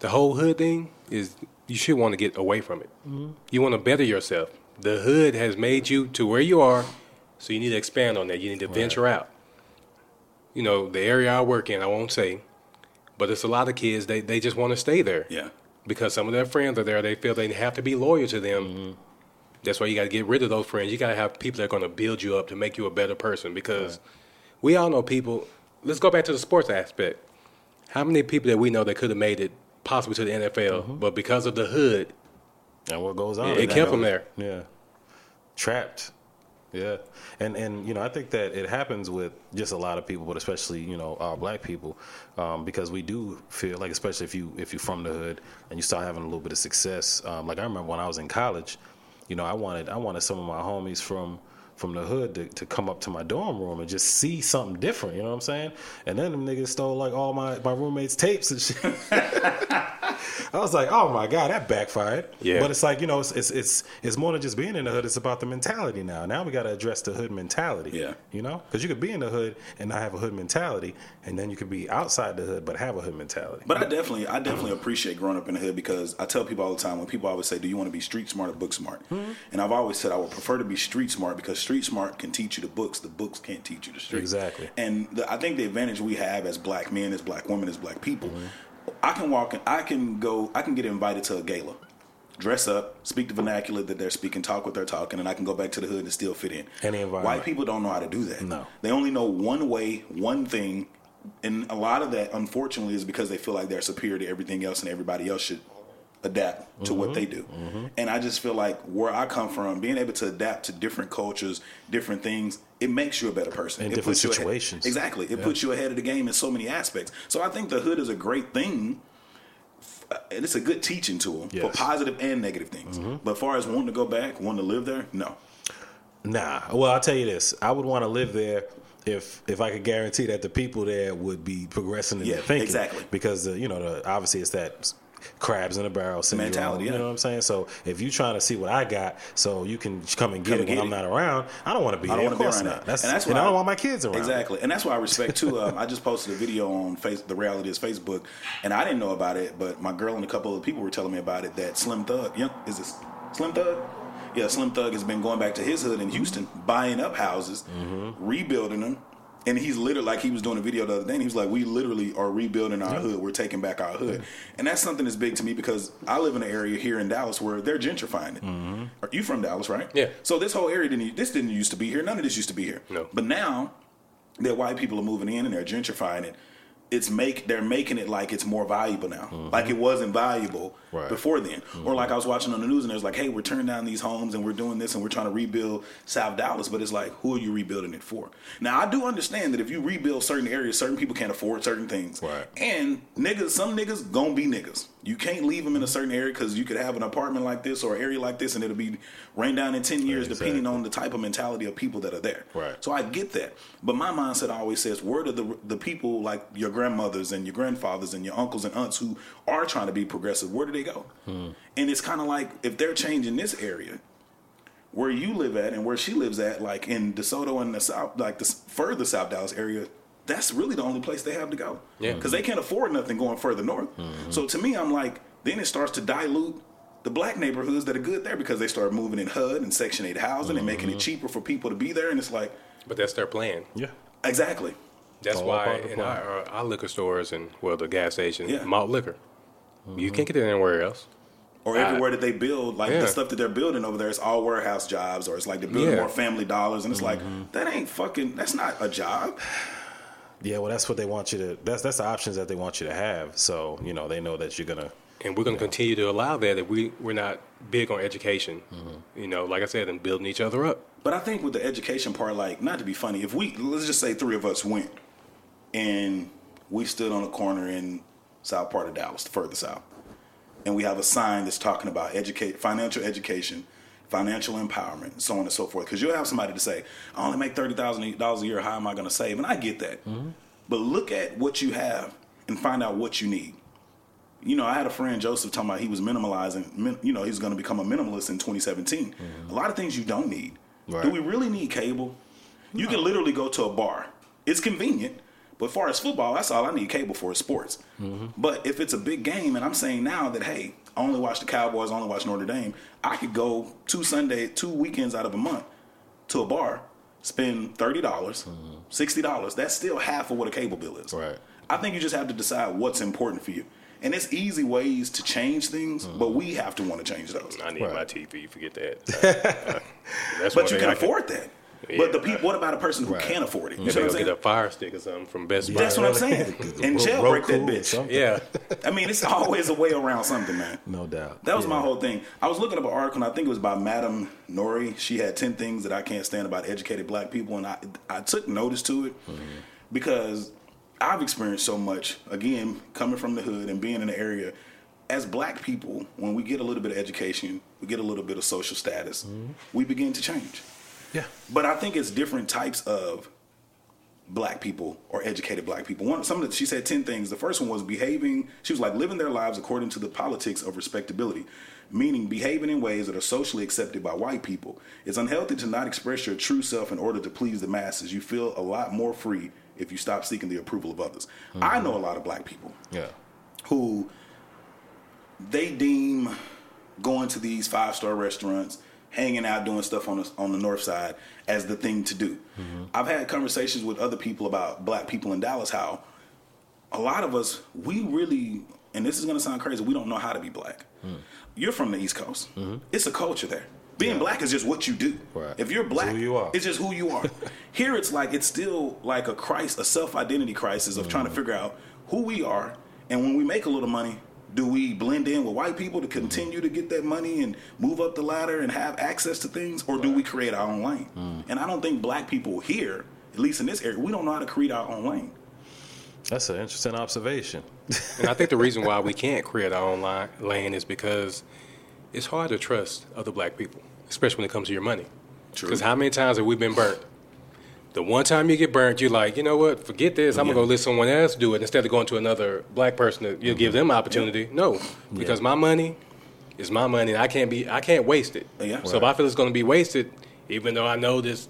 the whole hood thing is you should want to get away from it. You want to better yourself. The hood has made you to where you are, so you need to expand on that. You need to venture out. You know the area I work in, I won't say, but it's a lot of kids. They they just want to stay there Yeah. because some of their friends are there. They feel they have to be loyal to them. Mm-hmm. That's why you got to get rid of those friends. You got to have people that are going to build you up to make you a better person. Because we all know people. Let's go back to the sports aspect. How many people that we know that could have made it possibly to the NFL, Mm-hmm. but because of the hood, and what goes on It- it kept 'em hood. there. yeah trapped yeah and and you know i think that it happens with just a lot of people but especially you know our black people um, because we do feel like especially if you if you're from the hood and you start having a little bit of success um, like i remember when i was in college you know i wanted i wanted some of my homies from from the hood to, to come up to my dorm room and just see something different, you know what I'm saying? And then them niggas stole like all my, my roommates' tapes and shit. I was like, oh my god, that backfired. Yeah. But it's like you know, it's it's it's, it's more than just being in the hood. It's about the mentality now. Now we got to address the hood mentality. Yeah. You know, because you could be in the hood and not have a hood mentality, and then you could be outside the hood but have a hood mentality. But I definitely, I definitely appreciate growing up in the hood because I tell people all the time when people always say, "Do you want to be street smart or book smart?" Mm-hmm. And I've always said I would prefer to be street smart because street smart can teach you the books, the books can't teach you the street. Exactly. And the, I think the advantage we have as black men, as black women, as black people, Mm-hmm. I can walk, in, I can go, I can get invited to a gala. Dress up, speak the vernacular that they're speaking, talk what they're talking, and I can go back to the hood and still fit in. Any environment. White people don't know how to do that. No. They only know one way, one thing, and a lot of that, unfortunately, is because they feel like they're superior to everything else, and everybody else should adapt to Mm-hmm. what they do. And I just feel like where I come from, being able to adapt to different cultures, different things, it makes you a better person. In It different puts you ahead- situations. exactly. It puts you ahead of the game in so many aspects. So I think the hood is a great thing. uh, And it's a good teaching tool for Yes. Mm-hmm. positive and negative things. But as far as wanting to go back, wanting to live there, no. Nah. Well, I'll tell you this. I would want to live there if if I could guarantee that the people there would be progressing in Yeah, their thinking. exactly. Because uh, you know, the, obviously, it's that crabs in a barrel syndrome. Mentality, You know what I'm saying? So if you're trying to see what I got, so you can come and get Come it and when get I'm it. not around, I don't want to be I don't want to be around that. That's, and that's and why I don't want my kids around. Exactly, and that's why I respect too. Um, I just posted a video on face the reality is Facebook, and I didn't know about it, but my girl and a couple of people were telling me about it. That Slim Thug, yeah, is this Slim Thug? Yeah, Slim Thug has been going back to his hood in Houston, buying up houses, rebuilding them. And he's literally like he was doing a video the other day. And he was like, "We literally are rebuilding our hood. We're taking back our hood." And that's something that's big to me because I live in an area here in Dallas where they're gentrifying it. Mm-hmm. Are you from Dallas, right? Yeah. So this whole area didn't. This didn't used to be here. None of this used to be here. No. But now that white people are moving in and they're gentrifying it, it's make they're making it like it's more valuable now. Mm-hmm. Like it wasn't valuable Right. before then. Or like I was watching on the news and it was like, hey, we're turning down these homes and we're doing this and we're trying to rebuild South Dallas, but it's like, who are you rebuilding it for? Now I do understand that if you rebuild certain areas, certain people can't afford certain things. Right. And niggas, some niggas gonna be niggas. You can't leave them in a certain area because you could have an apartment like this or an area like this and it'll be rained down in 10 years depending on the type of mentality of people that are there. Right. So I get that. But my mindset always says, where do the the people like your grandmothers and your grandfathers and your uncles and aunts who are trying to be progressive, where do they go? And it's kind of like if they're changing this area, where you live at and where she lives at, like in DeSoto and the South, like the further South Dallas area, that's really the only place they have to go. Yeah. Because they can't afford nothing going further north. Mm-hmm. So to me, I'm like, then it starts to dilute the black neighborhoods that are good there because they start moving in HUD and Section 8 housing and making it mm-hmm. cheaper for people to be there. And it's like, But that's their plan. Yeah. exactly. That's all why part of the in our, our liquor stores and well, the gas stations, Yeah. malt liquor, you can't get it anywhere else. Or Right. everywhere that they build, like Yeah. the stuff that they're building over there, it's all warehouse jobs, or it's like they're building Yeah. more family dollars, and it's like mm-hmm. that ain't fucking. That's not a job. Yeah, well, that's what they want you to. That's that's the options that they want you to have. So you know, they know that you're gonna. And we're going to continue to allow that if we, we're not big on education. Mm-hmm. You know, like I said, and building each other up. But I think with the education part, like, not to be funny, if we let's just say three of us went and we stood on a corner in south part of Dallas, the further south, and we have a sign that's talking about educate financial education, financial empowerment, so on and so forth. Because you'll have somebody to say, "I only make thirty thousand dollars a year. How am I going to save?" And I get that, mm-hmm. but look at what you have and find out what you need. You know, I had a friend Joseph talking about he was minimalizing. min- You know, he's going to become a minimalist in 2017. Mm-hmm. A lot of things you don't need. Right. Do we really need cable? You can literally go to a bar. It's convenient, but far as football, that's all I need cable for is sports. Mm-hmm. But if it's a big game, and I'm saying now that hey, I only watch the Cowboys, I only watch Notre Dame, I could go two Sunday, two weekends out of a month to a bar, spend thirty dollars, mm-hmm. sixty dollars. That's still half of what a cable bill is. Right. I think you just have to decide what's important for you. And it's easy ways to change things, mm-hmm. but we have to want to change those. I need Right. my TV. Forget that. That's one But you can I afford that. Yeah, but the right. people, what about a person who Right. can't afford it? You Maybe know what I'm get a fire stick or something from Best Buy. That's what I'm saying. And Ro- jailbreak that bitch. Yeah. I mean, it's always a way around something, man. No doubt. That was Yeah. my whole thing. I was looking up an article, and I think it was by Madame Noire. She had 10 things that I can't stand about educated black people, and I, I took notice to it mm-hmm. because I've experienced so much, again, coming from the hood and being in the area. As black people, when we get a little bit of education, we get a little bit of social status, mm-hmm. we begin to change. Yeah. But I think it's different types of black people or educated black people. One, some of the, she said ten things. The first one was behaving. She was like living their lives according to the politics of respectability, meaning behaving in ways that are socially accepted by white people. It's unhealthy to not express your true self in order to please the masses. You feel a lot more free if you stop seeking the approval of others. I mm-hmm. know a lot of black people Yeah. who they deem going to these five star restaurants, hanging out, doing stuff on the, on the north side as the thing to do. Mm-hmm. I've had conversations with other people about black people in Dallas, how a lot of us, we really, and this is going to sound crazy, we don't know how to be black. Hmm. You're from the East Coast, mm-hmm. it's a culture there. Being black is just what you do. Right. If you're It's black, who you are. it's just who you are. Here, it's like it's still like a crisis, a self identity crisis of trying to mm-hmm. figure out who we are, and when we make a little money, do we blend in with white people to continue to get that money and move up the ladder and have access to things, or do we create our own lane? Hmm. And I don't think black people here, at least in this area, we don't know how to create our own lane. That's an interesting observation. And I think the reason why we can't create our own line, lane is because it's hard to trust other black people, especially when it comes to your money. True. Because how many times have we been burnt? The one time you get burnt, you're like, you know what? Forget this. I'm Yeah. gonna go let someone else do it instead of going to another black person. To, you give them opportunity. No, because my money is my money. and I can't be. I can't waste it. Yeah. So if I feel it's gonna be wasted, even though I know this,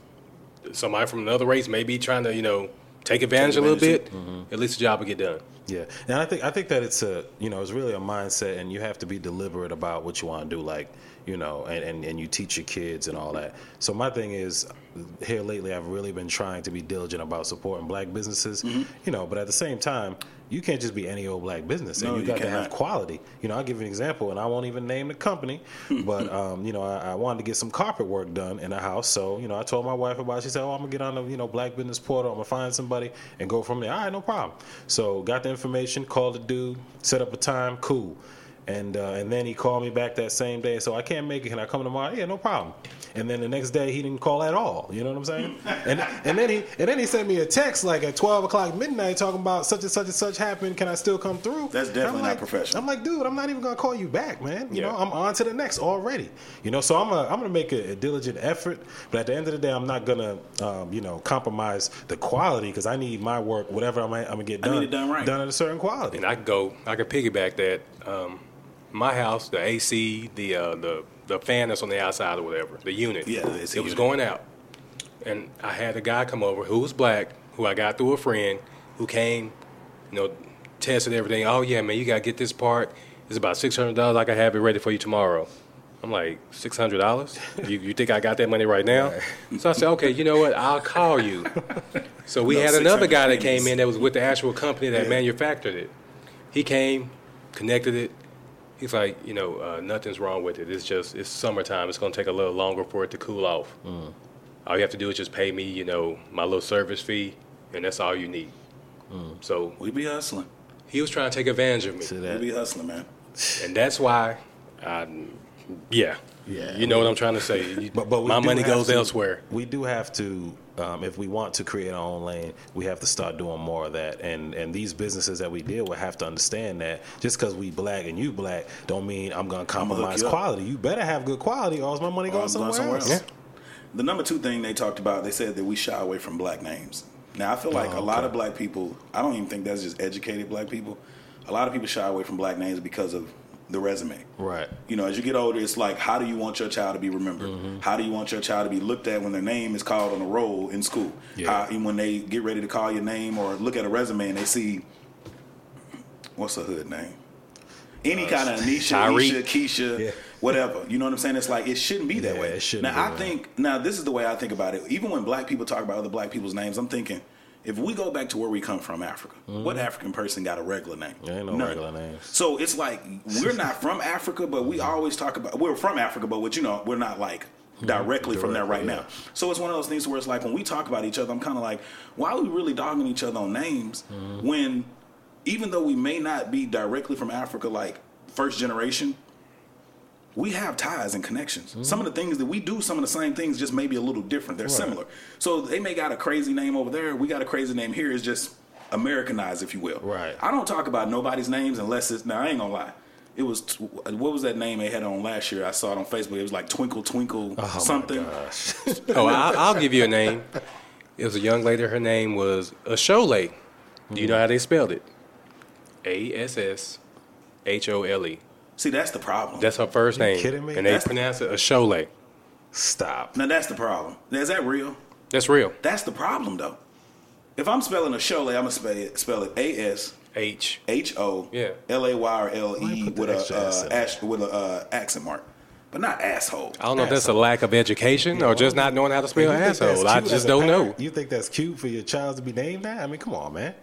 somebody from another race may be trying to, you know, take advantage, a little bit. At least the job will get done. Yeah, and I think I think that it's a you know it's really a mindset, and you have to be deliberate about what you want to do. Like you know, and, and and you teach your kids and all that. So my thing is, here lately, I've really been trying to be diligent about supporting black businesses. Mm-hmm. You know, but at the same time, you can't just be any old black business, and No, you you got to have quality. You know, I'll give you an example, and I won't even name the company, but um, you know, I, I wanted to get some carpet work done in a house. So you know, I told my wife about. it. She said, "Oh, I'm gonna get on the you know black business portal. I'm gonna find somebody and go from there." All right, no problem. So got the information, called the dude, set up a time, cool. And uh, and then he called me back that same day. So I can't make it. Can I come tomorrow? Yeah, no problem. And then the next day he didn't call at all. You know what I'm saying? and and then he and then he sent me a text like at 12 o'clock midnight talking about such and such and such happened. Can I still come through? That's And I'm definitely not like- professional. I'm like, dude, I'm not even gonna call you back, man. You Yeah. know, I'm on to the next already. You know, so I'm a, I'm gonna make a, a diligent effort, but at the end of the day, I'm not gonna um, you know compromise the quality because I need my work, whatever I'm, I'm gonna get I need done, it done right. done at a certain quality. And I could go, I can piggyback that. Um, my house, the AC, the uh, the the fan that's on the outside or whatever, the unit. Yeah, the it was unit. going out, and I had a guy come over who was black, who I got through a friend, who came, you know, tested everything. Oh yeah, man, you gotta get this part. It's about six hundred dollars. I can have it ready for you tomorrow. I'm like six hundred dollars. You, you think I got that money right now? So I said, okay, you know what? I'll call you. So we No, had another guy that came in that was with the actual company that Yeah. manufactured it. He came, connected it. He's like, you know, uh, nothing's wrong with it. It's just it's summertime. It's going to take a little longer for it to cool off. Mm. All you have to do is just pay me, you know, my little service fee, and that's all you need. Mm. So We be hustling. he was trying to take advantage of me, To We be hustling, man. and that's why, I, yeah, Yeah. you know what I'm trying to say. But, but my money goes to- elsewhere. We do have to, um, if we want to create our own lane, we have to start doing more of that. And and these businesses that we deal with have to understand that just because we black and you black, don't mean I'm going to hook compromise up. quality. You better have good quality, or else my money goes going somewhere, somewhere else. else. The number two thing they talked about, they said that we shy away from black names. Now, I feel like Oh, a lot of black people, I don't even think that's just educated black people. A lot of people shy away from black names because of the resume. Right. You know, as you get older, it's like, how do you want your child to be remembered? Mm-hmm. How do you want your child to be looked at when their name is called on a roll in school? Yeah. How, and when they get ready to call your name or look at a resume and they see, what's a hood name? Any kind of Anisha, Tyreek. Keisha, Yeah. whatever. You know what I'm saying? It's like it shouldn't be that Yeah, way. it shouldn't now be I think now this is the way I think about it. Even when black people talk about other black people's names, I'm thinking if we go back to where we come from, Africa, what mm-hmm. African person got a regular name? There ain't no None. regular names. So it's like we're not from Africa, but we mm-hmm. always talk about we're from Africa, but what you know, we're not like mm-hmm. directly from there right Directly, now. So it's one of those things where it's like when we talk about each other, I'm kind of like, why are we really dogging each other on names when even though we may not be directly from Africa, like first generation, we have ties and connections. Some of the things that we do, some of the same things, just maybe a little different. They're similar. So they may got a crazy name over there. We got a crazy name here. It's just Americanized, if you will. Right. I don't talk about nobody's names unless it's. Now I ain't gonna lie. It was what was that name they had on last year? I saw it on Facebook. It was like Twinkle Twinkle Oh something. Oh, I'll, I'll give you a name. It was a young lady. Her name was Ashole. Do you know mm-hmm. how they spelled it? A S S H O L E. See, that's the problem. That's her first name. kidding me? And they That's- pronounce it Ashole. Stop. now that's the problem. Is that real? That's real. That's the problem, though. If I'm spelling a Shole, I'm gonna spell it spell it A S H. H O Yeah. L A Y or L Why E put the with a extra S uh, in ash, with a uh, accent mark, but not asshole. I don't know if that's a lack of education or just not knowing how to spell You think that's asshole. I cute as just a don't know. parent? You think that's cute for your child to be named that? I mean, come on, man.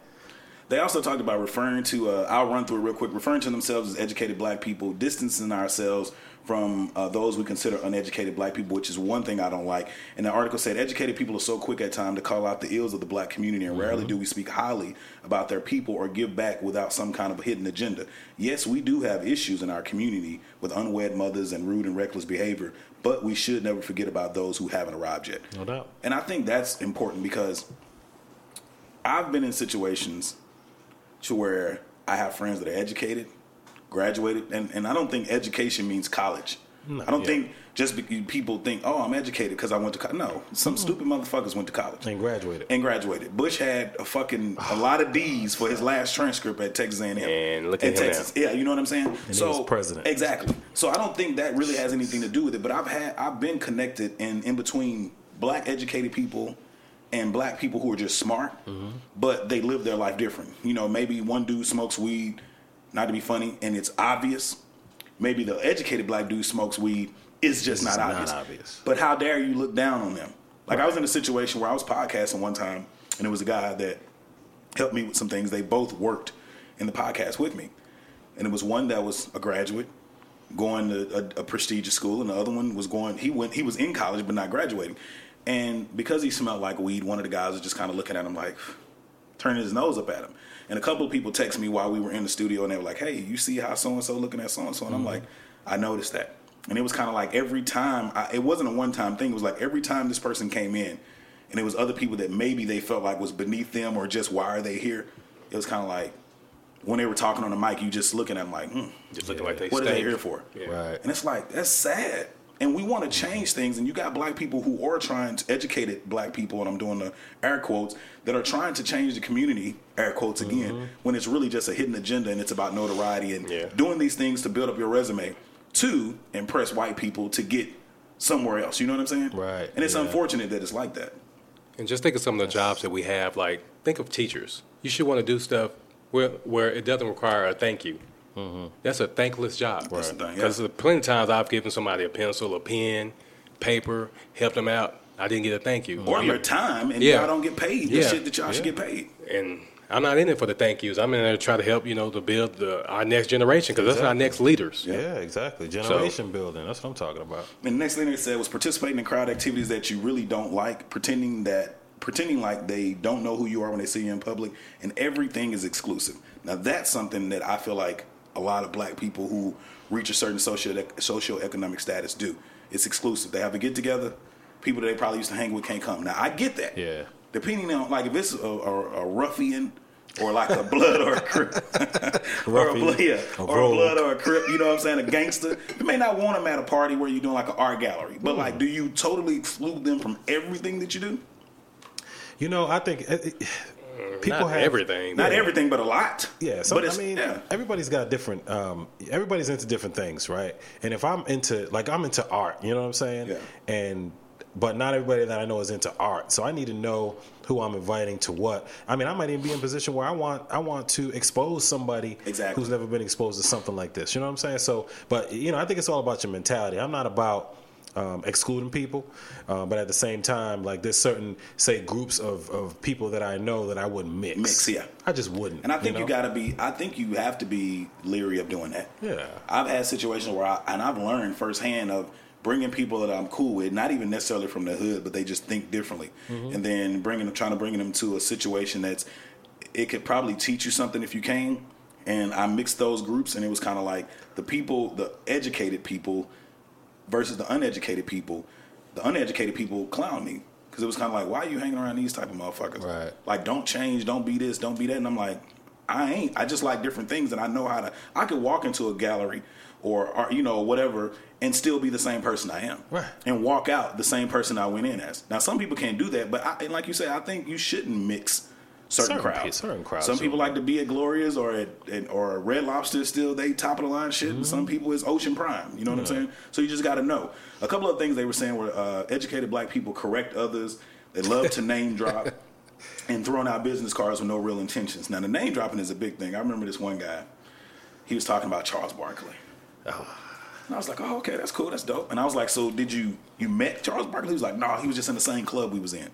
They also talked about referring to. Uh, I'll run through it real quick. Referring to themselves as educated black people, distancing ourselves from uh, those we consider uneducated black people, which is one thing I don't like. And the article said educated people are so quick at time to call out the ills of the black community, and rarely do we speak highly about their people or give back without some kind of a hidden agenda. Yes, we do have issues in our community with unwed mothers and rude and reckless behavior, but we should never forget about those who haven't arrived yet. No doubt. And I think that's important because I've been in situations to where I have friends that are educated, graduated, and, and I don't think education means college. I don't yeah. think just people think, oh, I'm educated because I went to college. No, some mm. stupid motherfuckers went to college and graduated. and graduated. Bush had a fucking a lot of D's for his last transcript at Texas A&M. And look at Texas. Yeah, you know what I'm saying. he so was president. exactly. So I don't think that really has anything to do with it. But I've had I've been connected in in between black educated people and black people who are just smart, Mm-hmm. but they live their life different. You know, maybe one dude smokes weed, not to be funny, and it's obvious. Maybe the educated black dude smokes weed. It's just It's not, not obvious. obvious. But how dare you look down on them? Like I was in a situation where I was podcasting one time, and it was a guy that helped me with some things. They both worked in the podcast with me, and it was one that was a graduate going to a, a prestigious school, and the other one was going. He went. He was in college but not graduating, and because he smelled like weed, one of the guys was just kind of looking at him like, turning his nose up at him. And a couple of people text me while we were in the studio, and they were like, "Hey, you see how so and so looking at so and so?" And I'm like, "I noticed that." And it was kind of like every time. I, it wasn't a one time thing. It was like every time this person came in, and it was other people that maybe they felt like was beneath them or just why are they here. It was kind of like when they were talking on the mic, you just looking at them like, hmm, Just looking like they what are they here for? Right. And it's like that's sad. And we want to change things. And you got black people who are trying to educated black people, and I'm doing the air quotes that are trying to change the community. Air quotes again, mm-hmm. when it's really just a hidden agenda and it's about notoriety and Yeah. doing these things to build up your resume to impress white people to get somewhere else. You know what I'm saying? Right, And it's yeah. unfortunate that it's like that. And just think of some of the jobs that we have. Like, think of teachers. You should want to do stuff where where it doesn't require a thank you. Mm-hmm. That's a thankless job. That's the thing, yeah. Because plenty of times I've given somebody a pencil, a pen, paper, helped them out. I didn't get a thank you. Or your time, and Yeah. y'all don't get paid. The Yeah. shit that y'all should get paid. and I'm not in it for the thank yous. I'm in there to try to help, you know, to build the, our next generation because that's our next leaders. Yeah, exactly. Generation building. That's what I'm talking about. And the next thing they said was participating in crowd activities that you really don't like, pretending that pretending like they don't know who you are when they see you in public, and everything is exclusive. Now that's something that I feel like a lot of black people who reach a certain social socioeconomic status do. It's exclusive. They have a get together. People that they probably used to hang with can't come. Now I get that. Yeah. Depending on like if it's a, a, a ruffian or like a blood or a crip, or a blood, yeah, a or a blood or a crip. You know what I'm saying? A gangster. You may not want them at a party where you're doing like an art gallery, but like, do you totally exclude them from everything that you do? You know, I think uh, it, people Not have everything. Not Yeah. everything, but a lot. Yeah, so but I mean, yeah. everybody's got different. Um, everybody's into different things, right? And if I'm into, like, I'm into art, you know what I'm saying? Yeah. And but not everybody that I know is into art, so I need to know who I'm inviting to what. I mean, I might even be in a position where I want I want to expose somebody Exactly. who's never been exposed to something like this. You know what I'm saying? So, but you know, I think it's all about your mentality. I'm not about um, excluding people, uh, but at the same time, like there's certain say groups of, of people that I know that I wouldn't mix. Mix, yeah. I just wouldn't. And I think you, know? got to be. I think you have to be leery of doing that. Yeah. I've had situations where, I, and I've learned firsthand of bringing people that I'm cool with, not even necessarily from the hood, but they just think differently, Mm-hmm. and then bringing them, trying to bring them to a situation that's, it could probably teach you something if you came. And I mixed those groups, and it was kind of like the people, the educated people, versus the uneducated people. The uneducated people clown me because it was kind of like, why are you hanging around these type of motherfuckers? Right. Like, don't change, don't be this, don't be that. And I'm like, I ain't. I just like different things, and I know how to. I could walk into a gallery or, or you know whatever and still be the same person I am, Right. And walk out the same person I went in as. Now, some people can't do that, but I, and like you say, I think you shouldn't mix. Certain, Certain pe- crowds. certain crowds Some people like to be at Gloria's or at, at or Red Lobster. Still, they top of the line shit. Mm-hmm. some people is Ocean Prime. You know what I'm saying? So you just got to know. A couple of things they were saying were uh, educated black people correct others. They love to name drop and throwing out business cards with no real intentions. Now the name dropping is a big thing. I remember this one guy. He was talking about Charles Barkley. And I was like, oh, okay, that's cool, that's dope. And I was like, so did you you met Charles Barkley? He was like, no, nah, he was just in the same club we was in.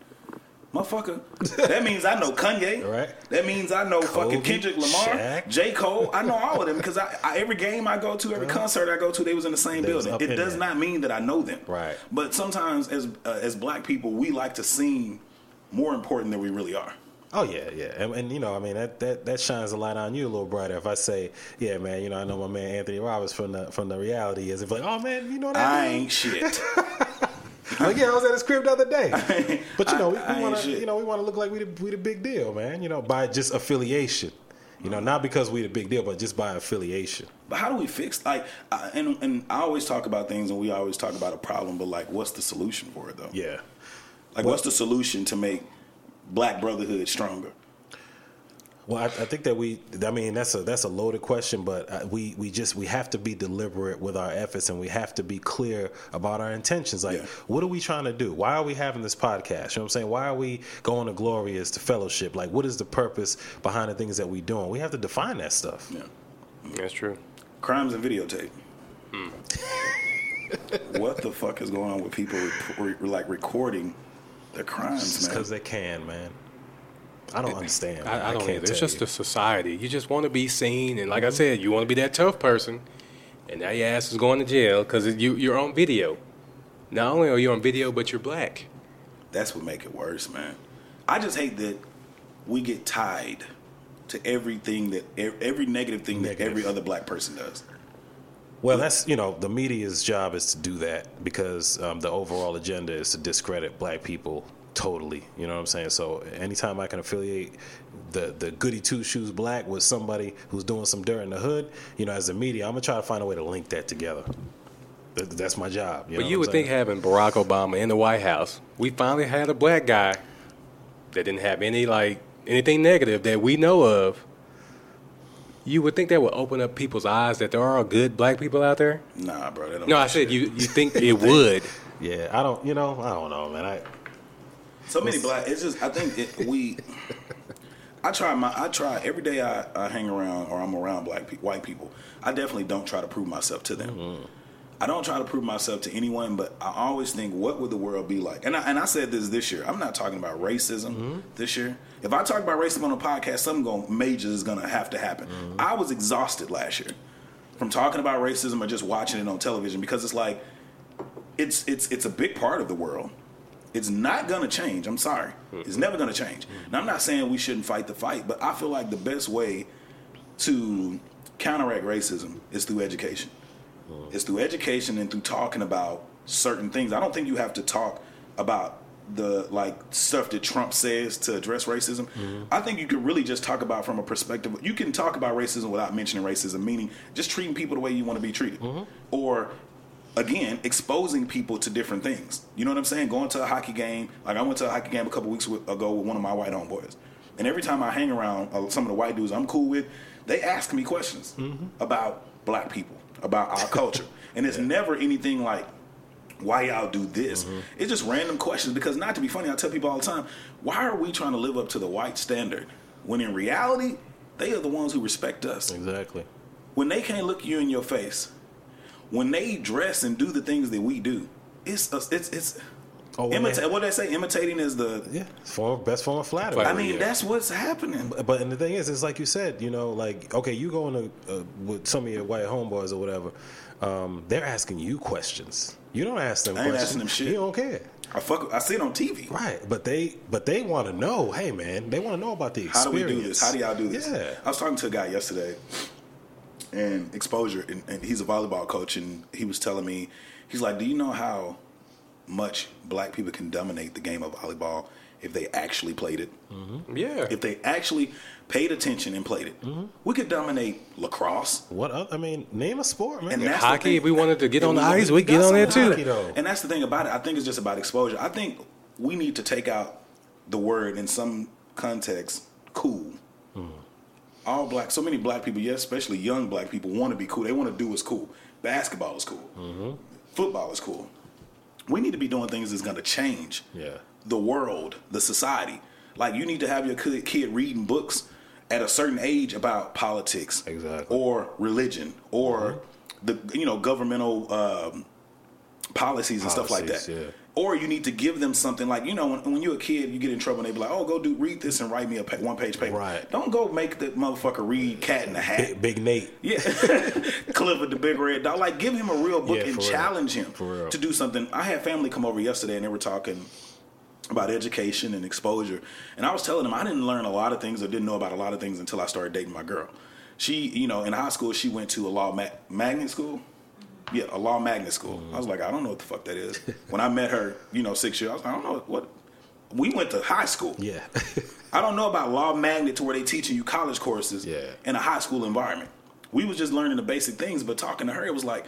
Motherfucker, that means I know Kanye. Right. That means I know fucking Kendrick Lamar, Shaq. J. Cole. I know all of them because I, I, every game I go to, every concert I go to, they was in the same They building. It does there. not mean that I know them. Right. But sometimes as uh, as black people, we like to seem more important than we really are. Oh yeah, yeah, and, and you know, I mean that, that that shines a light on you a little brighter. If I say, yeah, man, you know, I know my man Anthony Roberts from the from the reality is. If like, oh man, you know that. I ain't shit. Like, yeah, I was at his crib the other day. But you know, we, I- I ain't want to, you know, we want to look like we the, we the big deal, man. You know, by just affiliation. You know, not because we the big deal, but just by affiliation. But how do we fix like? I, and and I always talk about things, and we always talk about a problem. But like, what's the solution for it though? Yeah. Like, what's the solution to make Black Brotherhood stronger? Well, I, I think that we. I mean, that's a that's a loaded question, but uh, we we just we have to be deliberate with our efforts, and we have to be clear about our intentions. Like, Yeah. what are we trying to do? Why are we having this podcast? You know what I'm saying? Why are we going to Gloria's to fellowship? Like, what is the purpose behind the things that we're doing? We have to define that stuff. Yeah. That's true. Crimes and videotape. what the fuck is going on with people re- re- like recording their crimes, man? because they can, man. I don't understand. I, I don't can't either. It's just you. a society. You just want to be seen, and like I said, you want to be that tough person, and now your ass is going to jail because you you're on video. Not only are you on video, but you're black. That's what make it worse, man. I just hate that we get tied to everything that every negative thing that every other black person does. Well, that's you know the media's job is to do that because um, the overall agenda is to discredit black people totally. You know what I'm saying? So anytime I can affiliate the the goody two shoes black with somebody who's doing some dirt in the hood, you know, as a media, I'm gonna try to find a way to link that together. Th- That's my job. You but know you would I'm think having Barack Obama in the White House, we finally had a black guy that didn't have any like anything negative that we know of. You would think that would open up people's eyes that there are good black people out there. Nah, bro. That don't No, I said shit. you. You think it would? yeah, I don't. You know, I don't know, man. I So many black. It's just I think it, we. I try my. I try every day. I, I hang around or I'm around black people, white people. I definitely don't try to prove myself to them. Mm-hmm. I don't try to prove myself to anyone, but I always think, what would the world be like? And I, and I said this this year. I'm not talking about racism mm-hmm. this year. If I talk about racism on a podcast, something going major is going to have to happen. Mm-hmm. I was exhausted last year from talking about racism or just watching it on television because it's like it's it's it's a big part of the world. It's not gonna change. I'm sorry. It's mm-hmm. never gonna change. Mm-hmm. Now I'm not saying we shouldn't fight the fight, but I feel like the best way to counteract racism is through education. Mm-hmm. It's through education and through talking about certain things. I don't think you have to talk about the like stuff that Trump says to address racism. I think you could really just talk about from a perspective. You can talk about racism without mentioning racism, meaning just treating people the way you want to be treated, or again exposing people to different things. You know what I'm saying? Going to a hockey game, like I went to a hockey game a couple weeks ago with one of my white homeboys, and every time I hang around uh, some of the white dudes I'm cool with, they ask me questions about black people, about our culture, and it's never anything like why y'all do this. It's just random questions because not to be funny, I tell people all the time, why are we trying to live up to the white standard when in reality they are the ones who respect us. exactly. When they can't look you in your face, when they dress and do the things that we do, it's a, it's it's Oh, when imita- they- what they say imitating is the Yeah, it's form, best form of flattery. I mean yeah. that's what's happening. But and the thing is, it's like you said, you know, like okay, you going to uh, with some of your white homeboys or whatever. Um, they're asking you questions. You don't ask them I ain't questions. asking them shit. You don't care, I fuck I see it on TV. right? But they, but they want to know. Hey, man, they want to know about the How do we do this? How do y'all do this? Yeah. I was talking to a guy yesterday, and exposure, and, and he's a volleyball coach, and he was telling me, he's like, "Do you know how much black people can dominate the game of volleyball if they actually played it? Mm-hmm. Yeah. If they actually paid attention and played it, mm-hmm. we could dominate lacrosse." What? oth- I mean, name a sport, man. And that's Hockey, if we wanted to get on the ice, we get on there too. hockey. And that's the thing about it. I think it's just about exposure. I think we need to take out the word in some context, cool. Mm-hmm. All black, so many black people, yes, especially young black people, want to be cool. They want to do what's cool. Basketball is cool. Football is cool. We need to be doing things that's going to change Yeah. the world, the society. Like you need to have your kid kid reading books at a certain age about politics, Exactly. or religion, or the you know governmental um, policies and stuff like that. Yeah. Or you need to give them something like you know when, when you're a kid, you get in trouble and they be like, "Oh, go do read this and write me a pa- one page paper." Right. Don't go make the motherfucker read Cat in the Hat. Big, Big Nate. Yeah, Clifford the Big Red Dog. Like, give him a real book Yeah, and real. challenge him to do something. I had family come over yesterday and they were talking about education and exposure, and I was telling them I didn't learn a lot of things or didn't know about a lot of things until I started dating my girl. She, you know, in high school she went to a law ma- magnet school. Yeah, a law magnet school. I was like, I don't know what the fuck that is. when I met her, you know, six years, I was like, I don't know what we went to high school. Yeah. I don't know about law magnet to where they teaching you college courses Yeah. in a high school environment. We was just learning the basic things, but talking to her, it was like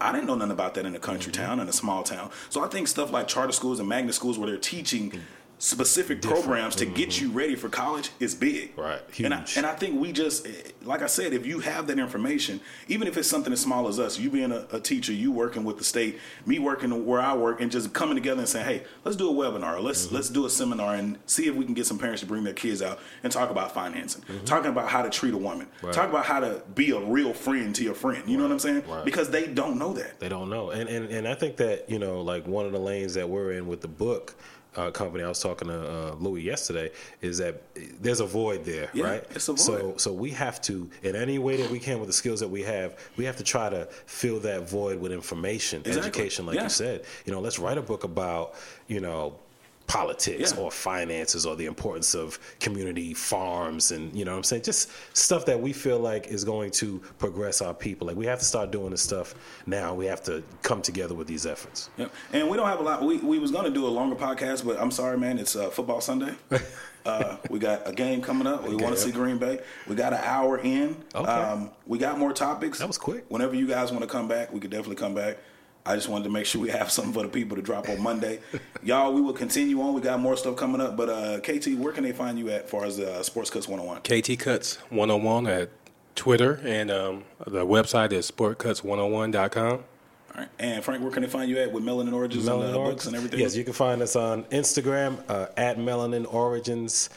I didn't know nothing about that in a country Mm-hmm. town, in a small town. So I think stuff like charter schools and magnet schools where they're teaching specific programs to get you ready for college is big. Mm-hmm. Right. And I, and I think we just, like I said, if you have that information, even if it's something as small as us, you being a, a teacher, you working with the state, me working where I work, and just coming together and saying, "Hey, let's do a webinar. Let's Mm-hmm. let's do a seminar and see if we can get some parents to bring their kids out and talk about financing, Mm-hmm. talking about how to treat a woman, talk about how to be a real friend to your friend. You know what I'm saying? Right. Because they don't know that. They don't know, and, and and I think that you know, like one of the lanes that we're in with the book uh, company. I was talking to uh, Louis yesterday. Is that there's a void there, Yeah, right? it's a void. So so we have to, in any way that we can, with the skills that we have, we have to try to fill that void with information, Exactly. education, like Yeah. you said. You know, let's write a book about you know politics Yeah. or finances or the importance of community farms and you know what I'm saying just stuff that we feel like is going to progress our people like we have to start doing this stuff now we have to come together with these efforts Yeah. And we don't have a lot. We, we was going to do a longer podcast, but I'm sorry, man. It's uh, football Sunday. uh, we got a game coming up. We want to see Green Bay. We got an hour in. Okay. Um, we got more topics. That was quick. Whenever you guys want to come back, we could definitely come back. I just wanted to make sure we have something for the people to drop on Monday. Y'all, we will continue on. We got more stuff coming up. But uh, KT, where can they find you at as far as uh, Sports Cuts 101? KT Cuts 101 at Twitter, and um, the website is sportcuts101.com. All right. And Frank, where can they find you at with Melanin Origins and Melanin uh, Origins. books and everything? Yes, you can find us on Instagram uh, at Melanin Origins.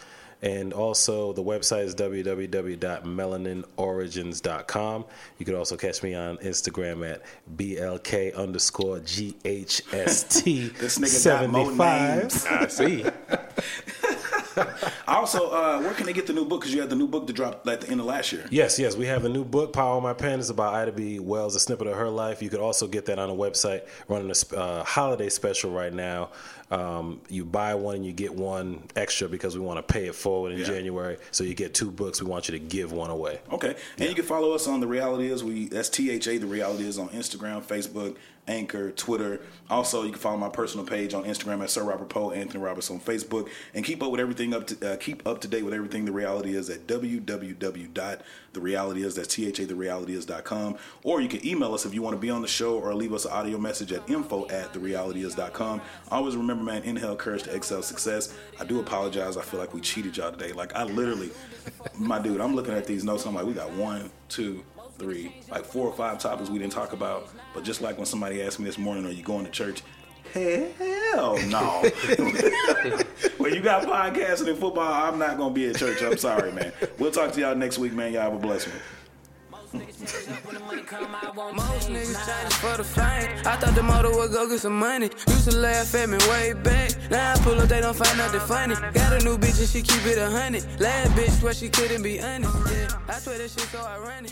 And also, the website is www.melaninorigins.com. You can also catch me on Instagram at BLK underscore GHST This nigga got more 75. names. I see. Also, uh, where can they get the new book? Because you had the new book to drop at the end of last year. Yes, yes, we have a new book, Power of My Pen. It's about Ida B. Wells, a snippet of her life. You could also get that on the website, running a uh, holiday special right now. Um, you buy one and you get one extra because we want to pay it forward in Yeah. January. So you get two books. We want you to give one away. Okay. And you can follow us on The Reality Is. We That's THA, The Reality Is on Instagram, Facebook, Anchor, Twitter. Also, you can follow my personal page on Instagram at Sir Robert Poe, Anthony Roberts on Facebook. And keep up with everything up to, uh, keep up to date with everything The Reality Is at www.therealityis, that's THA, therealityis.com. Or you can email us if you want to be on the show or leave us an audio message at info at therealityis.com. Always remember, man, inhale courage to excel success. I do apologize. I feel like we cheated y'all today. Like, I literally, my dude, I'm looking at these notes. I'm like, we got one, two, three, like four or five topics we didn't talk about. But just like when somebody asked me this morning, are you going to church? Hell no. when you got podcasting and football, I'm not going to be at church. I'm sorry, man. We'll talk to y'all next week, man. Y'all have a blessed one. Most niggas change for the fame. I thought the motor would go get some money. Used to laugh at me way back. Now I pull up, they don't find nothing funny. Got a new bitch and she keep it a hundred. Last bitch swear she couldn't be honest. Yeah, I swear that shit so ironic.